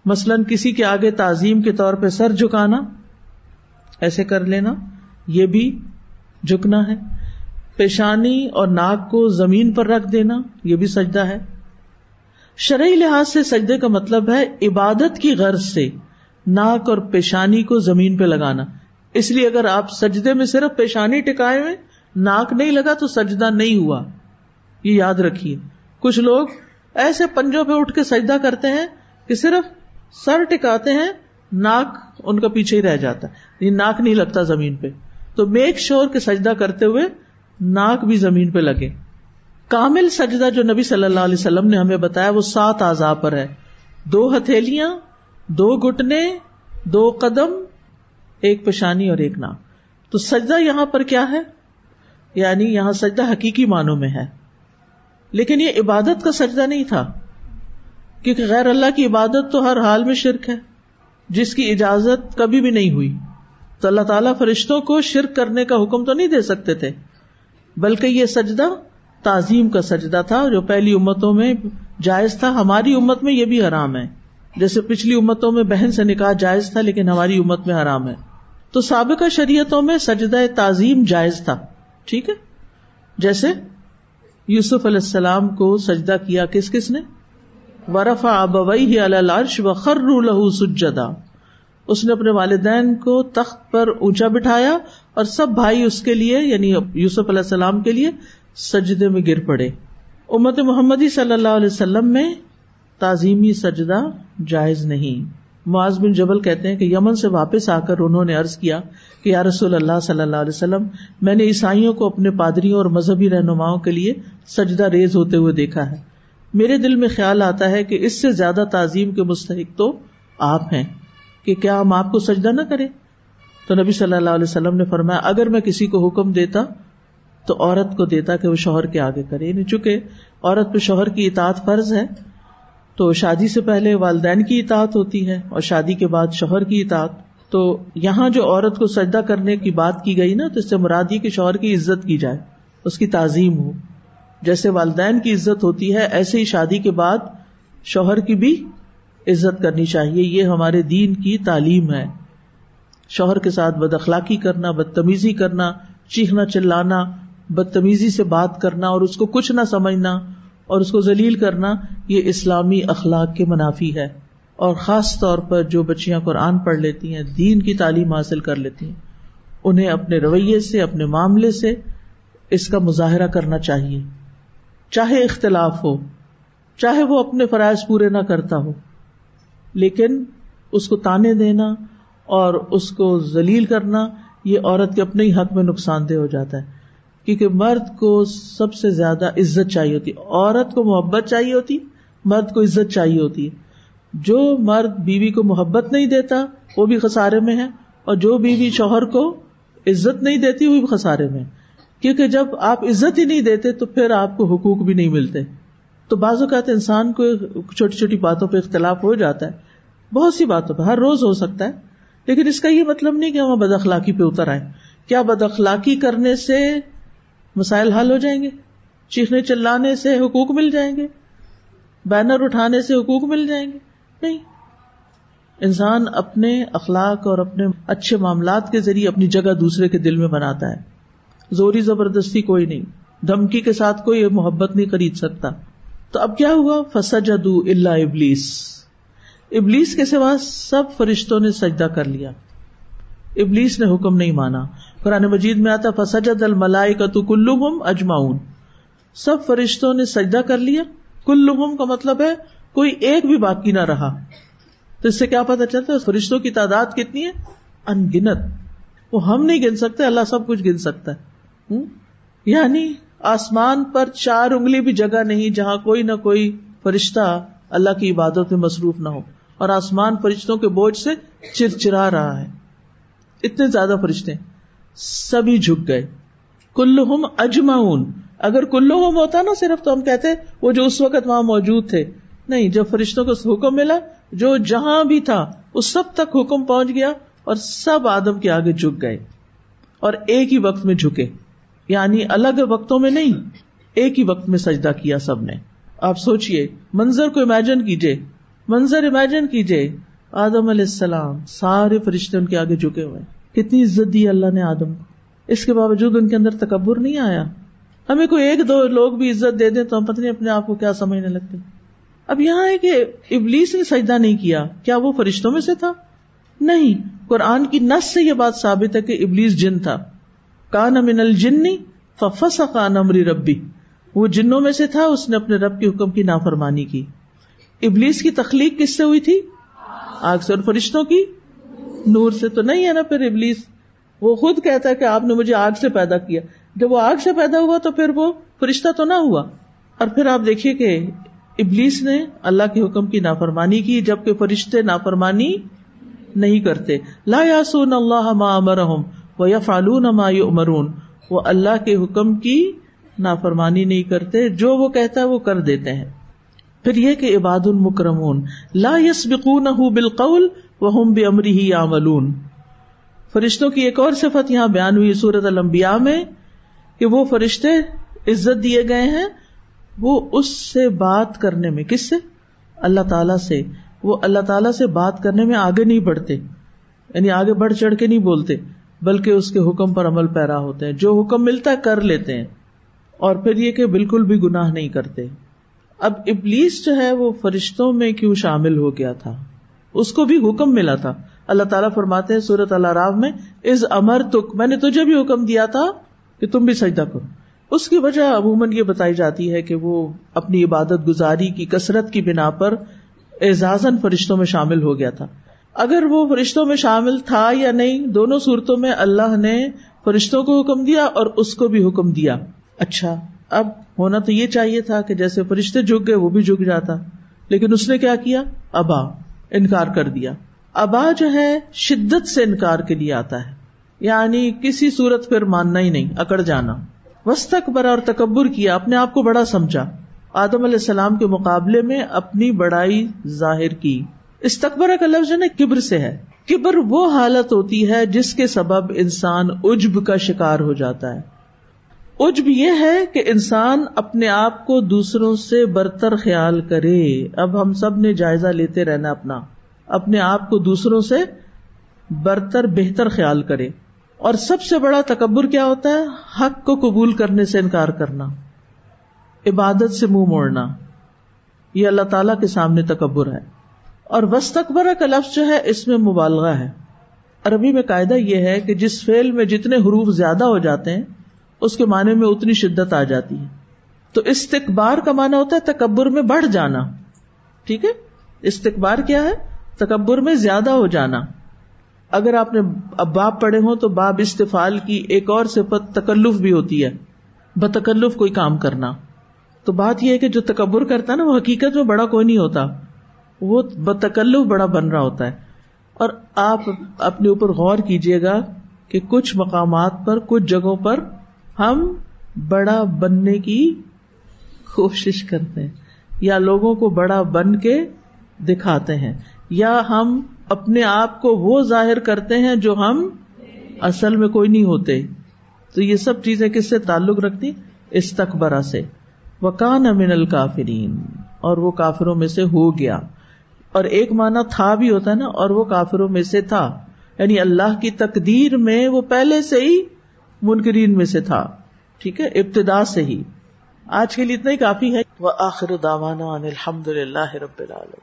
مثلاً کسی کے آگے تعظیم کے طور پہ سر جھکانا، ایسے کر لینا، یہ بھی جھکنا ہے۔ پیشانی اور ناک کو زمین پر رکھ دینا، یہ بھی سجدہ ہے۔ شرعی لحاظ سے سجدے کا مطلب ہے عبادت کی غرض سے ناک اور پیشانی کو زمین پہ لگانا۔ اس لیے اگر آپ سجدے میں صرف پیشانی ٹکائے ہوئے، ناک نہیں لگا تو سجدہ نہیں ہوا۔ یہ یاد رکھیے۔ کچھ لوگ ایسے پنجوں پہ اٹھ کے سجدہ کرتے ہیں کہ صرف سر ٹکاتے ہیں، ناک ان کا پیچھے ہی رہ جاتا ہے۔ یہ ناک نہیں لگتا زمین پہ۔ تو میک شور کے سجدہ کرتے ہوئے ناک بھی زمین پہ لگے۔ کامل سجدہ جو نبی صلی اللہ علیہ وسلم نے ہمیں بتایا، وہ سات آزا پر ہے۔ دو ہتھیلیاں، دو گٹنے دو قدم ایک پشانی اور ایک ناک۔ تو سجدہ یہاں پر کیا ہے؟ یعنی یہاں سجدہ حقیقی معنوں میں ہے۔ لیکن یہ عبادت کا سجدہ نہیں تھا۔ کیونکہ غیر اللہ کی عبادت تو ہر حال میں شرک ہے۔ جس کی اجازت کبھی بھی نہیں ہوئی۔ تو اللہ تعالیٰ فرشتوں کو شرک کرنے کا حکم تو نہیں دے سکتے تھے۔ بلکہ یہ سجدہ تعظیم کا سجدہ تھا جو پہلی امتوں میں جائز تھا۔ ہماری امت میں یہ بھی حرام ہے۔ جیسے پچھلی امتوں میں بہن سے نکاح جائز تھا لیکن ہماری امت میں حرام ہے۔ تو سابقہ شریعتوں میں سجدہ تعظیم جائز تھا۔ ٹھیک ہے؟ جیسے یوسف علیہ السلام کو سجدہ کیا کس کس نے؟ ورفا ابوئی الرش و خر لہو سجدا۔ اس نے اپنے والدین کو تخت پر اونچا بٹھایا اور سب بھائی اس کے لیے یعنی یوسف علیہ السلام کے لیے سجدے میں گر پڑے۔ امت محمدی صلی اللہ علیہ وسلم میں تعظیمی سجدہ جائز نہیں۔ معاذ بن جبل کہتے ہیں کہ یمن سے واپس آ کر انہوں نے ارض کیا کہ یا رسول اللہ صلی اللہ علیہ وسلم، میں نے عیسائیوں کو اپنے پادریوں اور مذہبی رہنماؤں کے لیے سجدہ ریز ہوتے ہوئے دیکھا ہے۔ میرے دل میں خیال آتا ہے کہ اس سے زیادہ تعظیم کے مستحق تو آپ ہیں کہ کیا ہم آپ کو سجدہ نہ کریں؟ تو نبی صلی اللہ علیہ وسلم نے فرمایا، اگر میں کسی کو حکم دیتا تو عورت کو دیتا کہ وہ شوہر کے آگے کرے۔ یعنی چونکہ عورت پہ شوہر کی اطاعت فرض ہے تو شادی سے پہلے والدین کی اطاعت ہوتی ہے اور شادی کے بعد شوہر کی اطاعت۔ تو یہاں جو عورت کو سجدہ کرنے کی بات کی گئی نا، تو اس سے مرادی کہ شوہر کی عزت کی جائے، اس کی تعظیم ہو۔ جیسے والدین کی عزت ہوتی ہے، ایسے ہی شادی کے بعد شوہر کی بھی عزت کرنی چاہیے۔ یہ ہمارے دین کی تعلیم ہے۔ شوہر کے ساتھ بد اخلاقی کرنا، بدتمیزی کرنا، چیخنا، چلانا، بدتمیزی سے بات کرنا اور اس کو کچھ نہ سمجھنا اور اس کو ذلیل کرنا یہ اسلامی اخلاق کے منافی ہے۔ اور خاص طور پر جو بچیاں قرآن پڑھ لیتی ہیں، دین کی تعلیم حاصل کر لیتی ہیں، انہیں اپنے رویے سے، اپنے معاملے سے اس کا مظاہرہ کرنا چاہیے۔ چاہے اختلاف ہو، چاہے وہ اپنے فرائض پورے نہ کرتا ہو، لیکن اس کو تانے دینا اور اس کو ذلیل کرنا، یہ عورت کے اپنے ہی حق میں نقصان دہ ہو جاتا ہے۔ کیونکہ مرد کو سب سے زیادہ عزت چاہیے ہوتی عورت کو محبت چاہیے ہوتی، مرد کو عزت چاہیے ہوتی ہے۔ جو مرد بیوی کو محبت نہیں دیتا، وہ بھی خسارے میں ہے، اور جو بیوی شوہر کو عزت نہیں دیتی، وہ بھی خسارے میں کیونکہ جب آپ عزت ہی نہیں دیتے، تو پھر آپ کو حقوق بھی نہیں ملتے۔ تو بعض اوقات انسان کو چھوٹی چھوٹی باتوں پہ اختلاف ہو جاتا ہے۔ بہت سی باتوں پہ، ہر روز ہو سکتا ہے۔ لیکن اس کا یہ مطلب نہیں کہ ہم بد اخلاقی پہ اتر آئے کیا بد اخلاقی کرنے سے مسائل حل ہو جائیں گے۔ چیخنے چلانے سے حقوق مل جائیں گے۔ بینر اٹھانے سے حقوق مل جائیں گے۔ نہیں۔ انسان اپنے اخلاق اور اپنے اچھے معاملات کے ذریعے اپنی جگہ دوسرے کے دل میں بناتا ہے۔ زوری زبردستی کوئی نہیں۔ دھمکی کے ساتھ کوئی محبت نہیں خرید سکتا۔ تو اب کیا ہوا؟ فسا جدو اللہ ابلیس۔ ابلیس کے سوا سب فرشتوں نے سجدہ کر لیا۔ ابلیس نے حکم نہیں مانا۔ قرآن مجید میں آتا فسجد الملائی کا تو کلوم اجماؤن سب فرشتوں نے سجدہ کر لیا۔ کلوم کا مطلب ہے کوئی ایک بھی باقی نہ رہا۔ تو اس سے کیا پتا چلتا ہے فرشتوں کی تعداد کتنی ہے؟ ان گنت وہ ہم نہیں گن سکتے، اللہ سب کچھ گن سکتا ہے۔ یعنی آسمان پر چار انگلی بھی جگہ نہیں جہاں کوئی نہ کوئی فرشتہ اللہ کی عبادت میں مصروف نہ ہو۔ اور آسمان فرشتوں کے بوجھ سے چرچرا رہا ہے۔ اتنے زیادہ فرشتے سبھی جھک گئے۔ کلہم اجمعون۔ اگر کلہم ہوتا نا صرف تو ہم کہتے وہ جو اس وقت وہاں موجود تھے۔ نہیں، جب فرشتوں کو حکم ملا، جو جہاں بھی تھا، اس سب تک حکم پہنچ گیا اور سب آدم کے آگے جھک گئے۔ اور ایک ہی وقت میں جھکے۔ یعنی الگ وقتوں میں نہیں، ایک ہی وقت میں سجدہ کیا سب نے۔ آپ سوچئے، منظر کو امیجن کیجیے۔ منظر امیجن کیجیے۔ آدم علیہ السلام، سارے فرشتے ان کے آگے جھکے ہوئے۔ کتنی عزت دی اللہ نے آدم کو۔ اس کے باوجود ان کے اندر تکبر نہیں آیا۔ ہمیں کوئی ایک دو لوگ بھی عزت دے دیں تو ہم پتہ اپنے آپ کو کیا سمجھنے لگتے۔ اب یہاں ہے کہ ابلیس نے سجدہ نہیں کیا۔ کیا وہ فرشتوں میں سے تھا؟ نہیں۔ قرآن کی نس سے یہ بات ثابت ہے کہ ابلیس جن تھا۔ کان امن الجنی ففس کان امری ربی۔ وہ جنوں میں سے تھا، اس نے اپنے رب کے حکم کی نافرمانی کی۔ ابلیس کی تخلیق کس سے ہوئی تھی؟ آگ سے اور فرشتوں کی؟ نور سے تو نہیں ہے نا پھر ابلیس؟ وہ خود کہتا ہے کہ آپ نے مجھے آگ سے پیدا کیا۔ جب وہ آگ سے پیدا ہوا تو پھر وہ فرشتہ تو نہ ہوا۔ اور پھر آپ دیکھیے کہ ابلیس نے اللہ کے حکم کی نافرمانی کی، جبکہ فرشتے نافرمانی نہیں کرتے۔ لا یاسون اللہ ما امرہم وہ یا فالون ما یؤمرون۔ وہ اللہ کے حکم کی نافرمانی نہیں کرتے، جو وہ کہتا ہے وہ کر دیتے ہیں۔ پھر یہ کہ عباد المکرمون، لا يسبقونه بالقول وهم بامره يعملون۔ فرشتوں کی ایک اور صفت یہاں بیان ہوئی سورت الانبیاء میں کہ وہ فرشتے عزت دیے گئے ہیں۔ وہ اس سے بات کرنے میں، کس سے؟ اللہ تعالی سے۔ وہ اللہ تعالیٰ سے بات کرنے میں آگے نہیں بڑھتے۔ یعنی آگے بڑھ چڑھ کے نہیں بولتے، بلکہ اس کے حکم پر عمل پیرا ہوتے ہیں۔ جو حکم ملتا ہے، کر لیتے ہیں۔ اور پھر یہ کہ بالکل بھی گناہ نہیں کرتے۔ اب ابلیس جو ہے، وہ فرشتوں میں کیوں شامل ہو گیا تھا؟ اس کو بھی حکم ملا تھا۔ اللہ تعالیٰ فرماتے ہیں سورت اللہ راو میں از امر تک میں نے تجھے بھی حکم دیا تھا کہ تم بھی سجدہ کرو۔ اس کی وجہ عموماً یہ بتائی جاتی ہے کہ وہ اپنی عبادت گزاری کی کثرت کی بنا پر اعزازن فرشتوں میں شامل ہو گیا تھا۔ اگر وہ فرشتوں میں شامل تھا یا نہیں، دونوں صورتوں میں اللہ نے فرشتوں کو حکم دیا اور اس کو بھی حکم دیا۔ اچھا اب ہونا تو یہ چاہیے تھا کہ جیسے فرشتے جھک گئے، وہ بھی جھک جاتا۔ لیکن اس نے کیا کیا؟ ابا انکار کر دیا۔ ابا جو ہے، شدت سے انکار کے لیے آتا ہے۔ یعنی کسی صورت پھر ماننا ہی نہیں، اکڑ جانا۔ وسط برا اور تکبر کیا، اپنے آپ کو بڑا سمجھا۔ آدم علیہ السلام کے مقابلے میں اپنی بڑائی ظاہر کی۔ استقبر کا لفظ نا، کبر سے ہے۔ کبر وہ حالت ہوتی ہے جس کے سبب انسان اجب کا شکار ہو جاتا ہے۔ اجب یہ ہے کہ انسان اپنے آپ کو دوسروں سے برتر خیال کرے۔ اب ہم سب نے جائزہ لیتے رہنا اپنا۔ اپنے آپ کو دوسروں سے برتر، بہتر خیال کرے۔ اور سب سے بڑا تکبر کیا ہوتا ہے؟ حق کو قبول کرنے سے انکار کرنا۔ عبادت سے منہ موڑنا۔ یہ اللہ تعالی کے سامنے تکبر ہے۔ اور وسطبرہ کا لفظ جو ہے، اس میں مبالغہ ہے۔ عربی میں قاعدہ یہ ہے کہ جس فیل میں جتنے حروف زیادہ ہو جاتے ہیں اس کے معنی میں اتنی شدت آ جاتی ہے۔ تو استقبار کا معنی ہوتا ہے تکبر میں بڑھ جانا۔ ٹھیک ہے؟ استقبار کیا ہے؟ تکبر میں زیادہ ہو جانا۔ اگر آپ نے اب پڑھے ہوں تو باب استفال کی ایک اور صفت تکلف بھی ہوتی ہے۔ بتکلف کوئی کام کرنا۔ تو بات یہ ہے کہ جو تکبر کرتا ہے نا، وہ حقیقت میں بڑا کوئی نہیں ہوتا۔ وہ بتکلف بڑا بن رہا ہوتا ہے۔ اور آپ اپنے اوپر غور کیجیے گا کہ کچھ مقامات پر، کچھ جگہوں پر ہم بڑا بننے کی کوشش کرتے ہیں، یا لوگوں کو بڑا بن کے دکھاتے ہیں، یا ہم اپنے آپ کو وہ ظاہر کرتے ہیں جو ہم اصل میں کوئی نہیں ہوتے۔ تو یہ سب چیزیں کس سے تعلق رکھتی؟ استقبرا سے۔ وکان امن الکافرین، اور وہ کافروں میں سے ہو گیا۔ اور ایک معنی تھا بھی ہوتا ہے نا، اور وہ کافروں میں سے تھا۔ یعنی اللہ کی تقدیر میں وہ پہلے سے ہی منکرین میں سے تھا۔ ٹھیک ہے؟ ابتدا سے ہی۔ آج کے لیے اتنا ہی کافی ہے۔ وہ آخر داوانا الحمد للہ رب العالم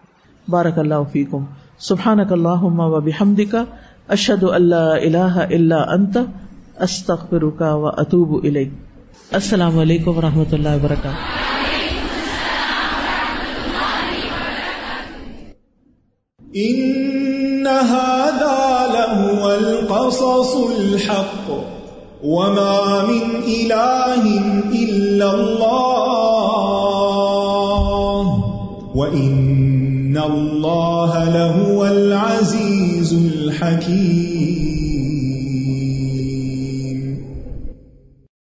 بارک اللہ فیکم۔ سبحان اللہ و بحمد کا اشد اللہ اللہ اللہ انت۔ استخر کا و اطوب السلام علیکم و رحمۃ اللہ وبرکاتہ۔ إن هذا لهو القصص الحق۔ وما من إله إلا الله وإن الله لهو العزيز الحكيم